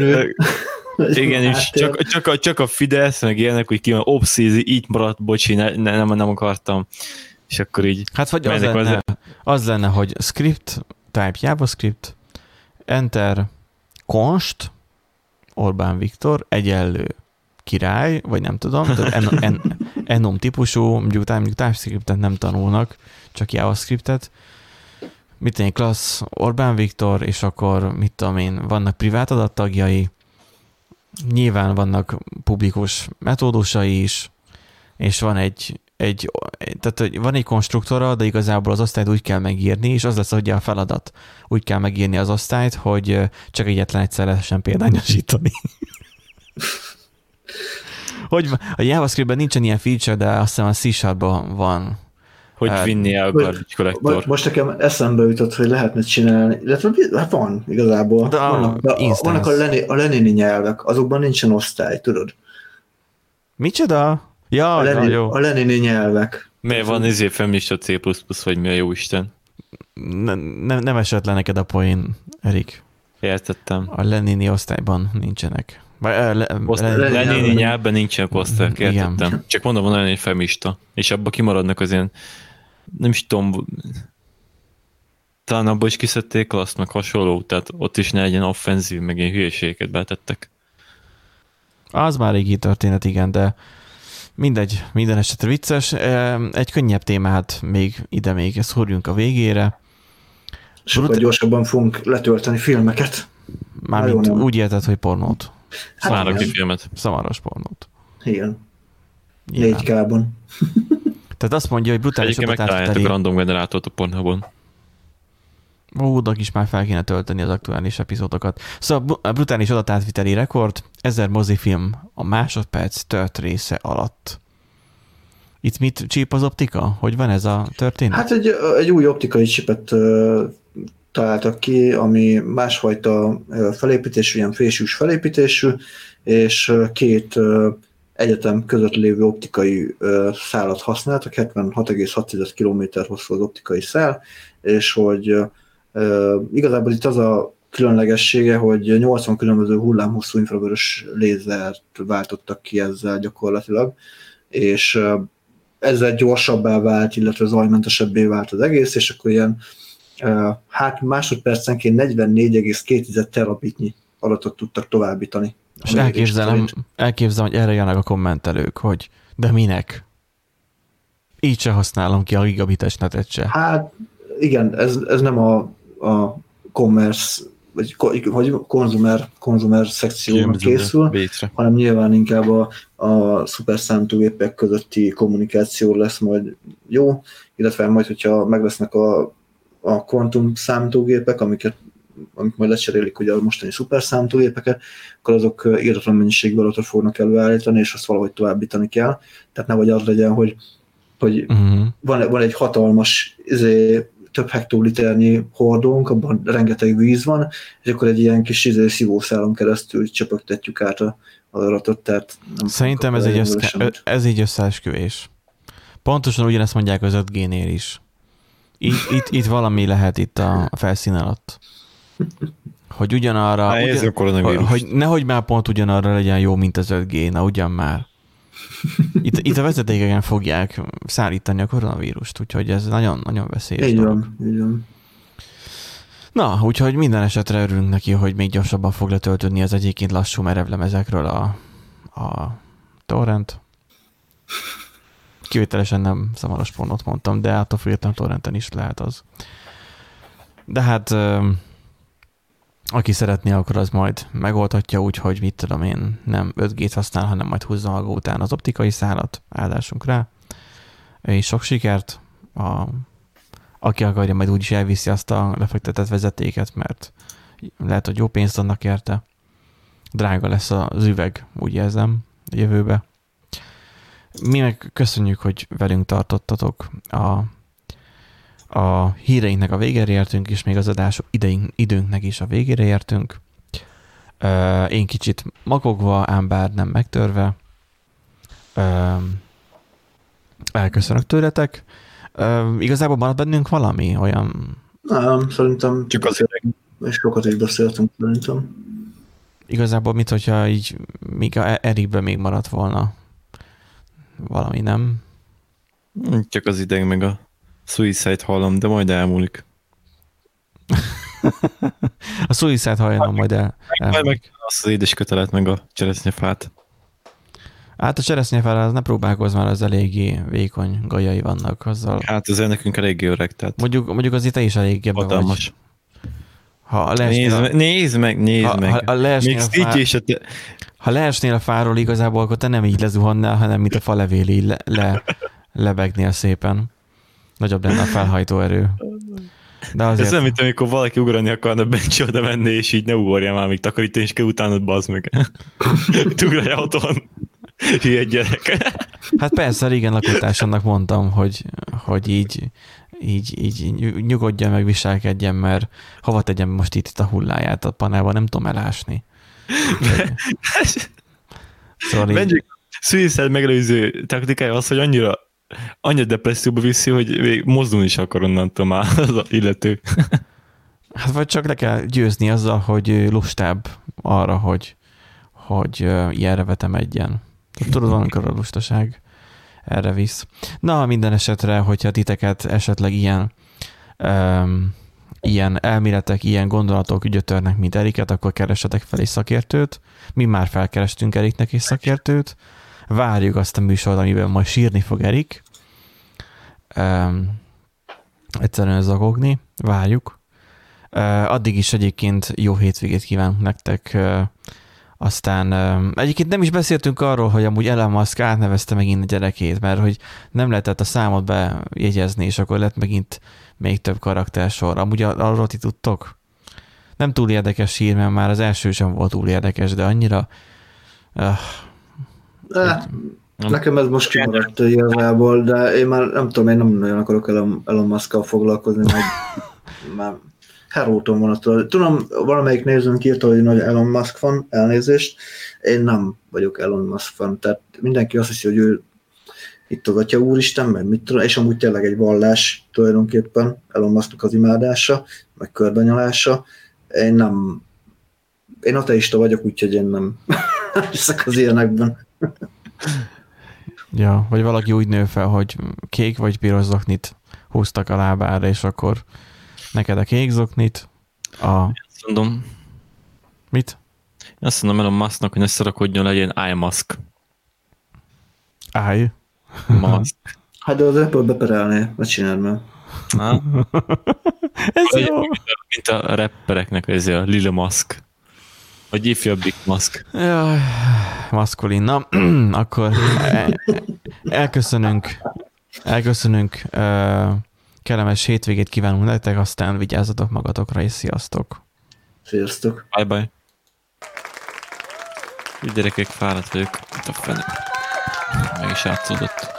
Speaker 3: igen, és csak, csak, a, csak a Fidesz, meg ilyenek, hogy ki van, obszízi, így maradt, bocsi, ne, ne, nem, nem akartam. És akkor így...
Speaker 1: Hát vagy az lenne, az... az lenne, hogy script, type JavaScript, enter, const, Orbán Viktor, egyenlő király, vagy nem tudom, tehát en, en, enum típusú, mondjuk, mondjuk TypeScript-et nem tanulnak, csak JavaScript-et, mit tenni, klassz Orbán Viktor, és akkor mit tudom én, vannak privát adattagjai, nyilván vannak publikus metódusai is, és van egy, egy, tehát van egy konstruktora, de igazából az osztályt úgy kell megírni, és az lesz ugye a feladat. Úgy kell megírni az osztályt, hogy csak egyetlen egyszer lehessen példányosítani. hogy a JavaScript-ben nincsen ilyen feature, de azt hiszem a c van.
Speaker 3: Hogy hát, vinni el a garbage collector.
Speaker 2: Most nekem eszembe jutott, hogy lehetne csinálni, illetve hát van igazából. De vannak, a, a, vannak a, Lenin, a lenini nyelvek, azokban nincsen osztály, tudod?
Speaker 1: Micsoda? Ja,
Speaker 2: a, Lenin,
Speaker 1: jó.
Speaker 2: a lenini nyelvek.
Speaker 3: Miért van izé feminista C++, vagy mi a jó Isten?
Speaker 1: Ne, ne, nem esett le neked a poén, Erik.
Speaker 3: Értettem.
Speaker 1: A lenini osztályban nincsenek.
Speaker 3: Le, le, Lenini nyelvben nincsenek osztályok, értettem. Csak mondom, van olyan egy femista, és abban kimaradnak az ilyen, nem is tudom, talán abban is kiszedték azt, meg hasonló, tehát ott is ne legyen offenzív, meg ilyen hülyeségeket betettek.
Speaker 1: Az már régi történet, igen, de mindegy, minden esetre vicces. Egy könnyebb témát még ide még szúrjunk a végére.
Speaker 2: Sokkal Brut- gyorsabban fogunk letölteni filmeket.
Speaker 1: Mármint úgy érted, hogy pornót.
Speaker 3: Hát Szamaros filmet.
Speaker 1: Szamaros pornót.
Speaker 2: Igen. Négy kában.
Speaker 1: Tehát azt mondja, hogy brutális
Speaker 3: Egyébként megtaláljátok a random generátort a Pornhubon.
Speaker 1: Ódak is már fel kéne tölteni az aktuális epizódokat. Szóval a brutális adatátviteli rekord, ezer mozifilm a másodperc tört része alatt. Itt mit csíp az optika? Hogy van ez a történet?
Speaker 2: Hát egy, egy új optikai csipet találtak ki, ami másfajta felépítésű, ilyen fésűs felépítésű, és két egyetem között lévő optikai szálat használtak, 76,6 km hosszú az optikai szál, és hogy igazából itt az a különlegessége, hogy 80 különböző hullámhosszú infravörös lézert váltottak ki ezzel gyakorlatilag, és ezzel gyorsabbá vált, illetve zajmentesebbé vált az egész, és akkor ilyen hát másodpercenként 44,2 terabitnyi adatot tudtak továbbítani.
Speaker 1: És elképzelem, elképzelem, hogy erre jönnek a kommentelők, hogy de minek? Így se használom ki a gigabites netet se.
Speaker 2: Hát igen, ez, ez nem a, a commerce vagy, vagy konzumer, konzumer szekciónak készül, Bétre. hanem nyilván inkább a, a szuper számítógépek közötti kommunikáció lesz majd jó, illetve majd, hogyha megvesznek a a kvantum számítógépek, amiket amik majd lecserélik ugye a mostani szuper számítógépeket, akkor azok írdatlan mennyiségű adatot fognak előállítani, és azt valahogy továbbítani kell. Tehát nehogy az legyen, hogy, hogy uh-huh. van, van egy hatalmas izé, több hektoliternyi hordónk, abban rengeteg víz van, és akkor egy ilyen kis izé, szívószálon keresztül csöpögtetjük át a, az adatot. Tehát
Speaker 1: nem Szerintem ez egy, össze, ez így összeesküvés. Pontosan ugyanezt mondják az 5G-nél is. Itt, itt, itt valami lehet itt a felszín alatt. Hogy ugyanarra,
Speaker 3: Há, ugyan,
Speaker 1: hogy, hogy nehogy már pont ugyanarra legyen jó, mint az 5G, na ugyan már. Itt, itt a vezetékeken fogják szállítani a koronavírust, úgyhogy ez nagyon-nagyon veszélyes
Speaker 2: így dolog. Van, így van.
Speaker 1: Na, úgyhogy minden esetre örülünk neki, hogy még gyorsabban fog letöltődni az egyébként lassú merevlemezekről a, a torrent. Kivételesen nem szamaros pornót mondtam, de attól függetlenül torrenten is lehet az. De hát aki szeretné, akkor az majd megoldhatja úgy, hogy mit tudom én, nem 5G-t használ, hanem majd húzza maga után az optikai szálat, áldásunk rá. És sok sikert, a, aki akarja, majd úgyis elviszi azt a lefektetett vezetéket, mert lehet, hogy jó pénzt adnak érte. Drága lesz az üveg, úgy érzem, jövőbe. Mi meg köszönjük, hogy velünk tartottatok a a híreinknek a végére értünk, és még az adás ideink, időnknek is a végére értünk. Én kicsit magogva, ám bár nem megtörve. Elköszönök tőletek. Igazából maradt bennünk valami olyan...
Speaker 2: Nem, szerintem csak azért és sokat is beszéltünk szerintem.
Speaker 1: Igazából, mint hogyha így még a Erikben még maradt volna valami, nem?
Speaker 3: Csak az ideg meg a Suicide hallom, de majd elmúlik.
Speaker 1: a Suicide hallom majd el.
Speaker 3: Majd meg azt az édes kötelet, meg a cseresznyefát.
Speaker 1: Hát a cseresznyefára az ne próbálkozz már, az eléggé vékony gajai vannak azzal.
Speaker 3: Hát azért nekünk eléggé öreg, tehát.
Speaker 1: Mondjuk, mondjuk az itt is elég ebbe vagy.
Speaker 3: Ha nézd, a... nézd meg, nézd ha, meg. Ha, ha
Speaker 1: Még a fá... is a te... Ha leesnél a fáról igazából, akkor te nem így lezuhannál, hanem mint a falevél így le, le, lebegnél szépen. Nagyobb lenne a felhajtó erő.
Speaker 3: De azért... Ez nem, mint amikor valaki ugrani akarna Bencsi oda menni, és így ne ugorja már, még takarítani, és kell utána bazd meg. Ugrálj autón. Hülye gyerek.
Speaker 1: Hát persze, régen lakótársamnak mondtam, hogy, hogy így, így, így nyugodjon meg, viselkedjen, mert hova tegyem most itt, itt a hulláját a panelban, nem tudom elásni.
Speaker 3: Szóval így... Suicide megelőző taktikája az, hogy annyira annyi depresszióba viszi, hogy mozdulni is akar onnantól már az illető.
Speaker 1: Hát vagy csak le kell győzni azzal, hogy lustább arra, hogy, hogy ilyenre vetem egyen. Tudod, van, amikor a lustaság erre visz. Na, minden esetre, hogyha titeket esetleg ilyen um, ilyen elméletek, ilyen gondolatok gyötörnek, mint Eriket, akkor keresetek fel egy szakértőt. Mi már felkerestünk Eriknek egy szakértőt várjuk azt a műsort, amiben majd sírni fog Erik. Um, egyszerűen zakogni, várjuk. Uh, addig is egyébként jó hétvégét kívánunk nektek. Uh, aztán uh, egyébként nem is beszéltünk arról, hogy amúgy Elon Musk átnevezte megint a gyerekét, mert hogy nem lehetett a számot bejegyezni, és akkor lett megint még több karaktersor. Amúgy arról ti tudtok? Nem túl érdekes hír, mert már az első sem volt túl érdekes, de annyira uh,
Speaker 2: Eh, nekem ez most kimaradt igazából, de én már nem tudom, én nem nagyon akarok Elon, Elon musk foglalkozni, meg már heróton van attól. Tudom, valamelyik nézőnk írta, hogy nagy Elon Musk van, elnézést. Én nem vagyok Elon Musk fan, tehát mindenki azt hiszi, hogy ő itt a Atya Úristen, meg mit tudom, és amúgy tényleg egy vallás tulajdonképpen Elon Musknak az imádása, meg körbenyalása. Én nem, én ateista vagyok, úgyhogy én nem hiszek az ilyenekben.
Speaker 1: ja, vagy valaki úgy nő fel, hogy kék vagy piros zoknit húztak a lábára, és akkor neked a kék zoknit, a...
Speaker 3: Azt mondom.
Speaker 1: Mit?
Speaker 3: Azt mondom el a maszknak, hogy ne szarakodjon, legyen eye mask.
Speaker 1: Eye?
Speaker 3: Mask.
Speaker 2: Hát de az Apple beperelné, ne csináld már.
Speaker 1: Ez jó.
Speaker 3: Mint a rappereknek, ez a Lila Mask. Vagy ifjabbik maszk.
Speaker 1: Jaj, maszkulin. Na, akkor elköszönünk. Elköszönünk. Kellemes hétvégét kívánunk nektek, aztán vigyázzatok magatokra, és sziasztok.
Speaker 2: Sziasztok.
Speaker 3: Bye-bye. Gyerekek, fáradt vagyok. Itt a fene. Meg is átszódott.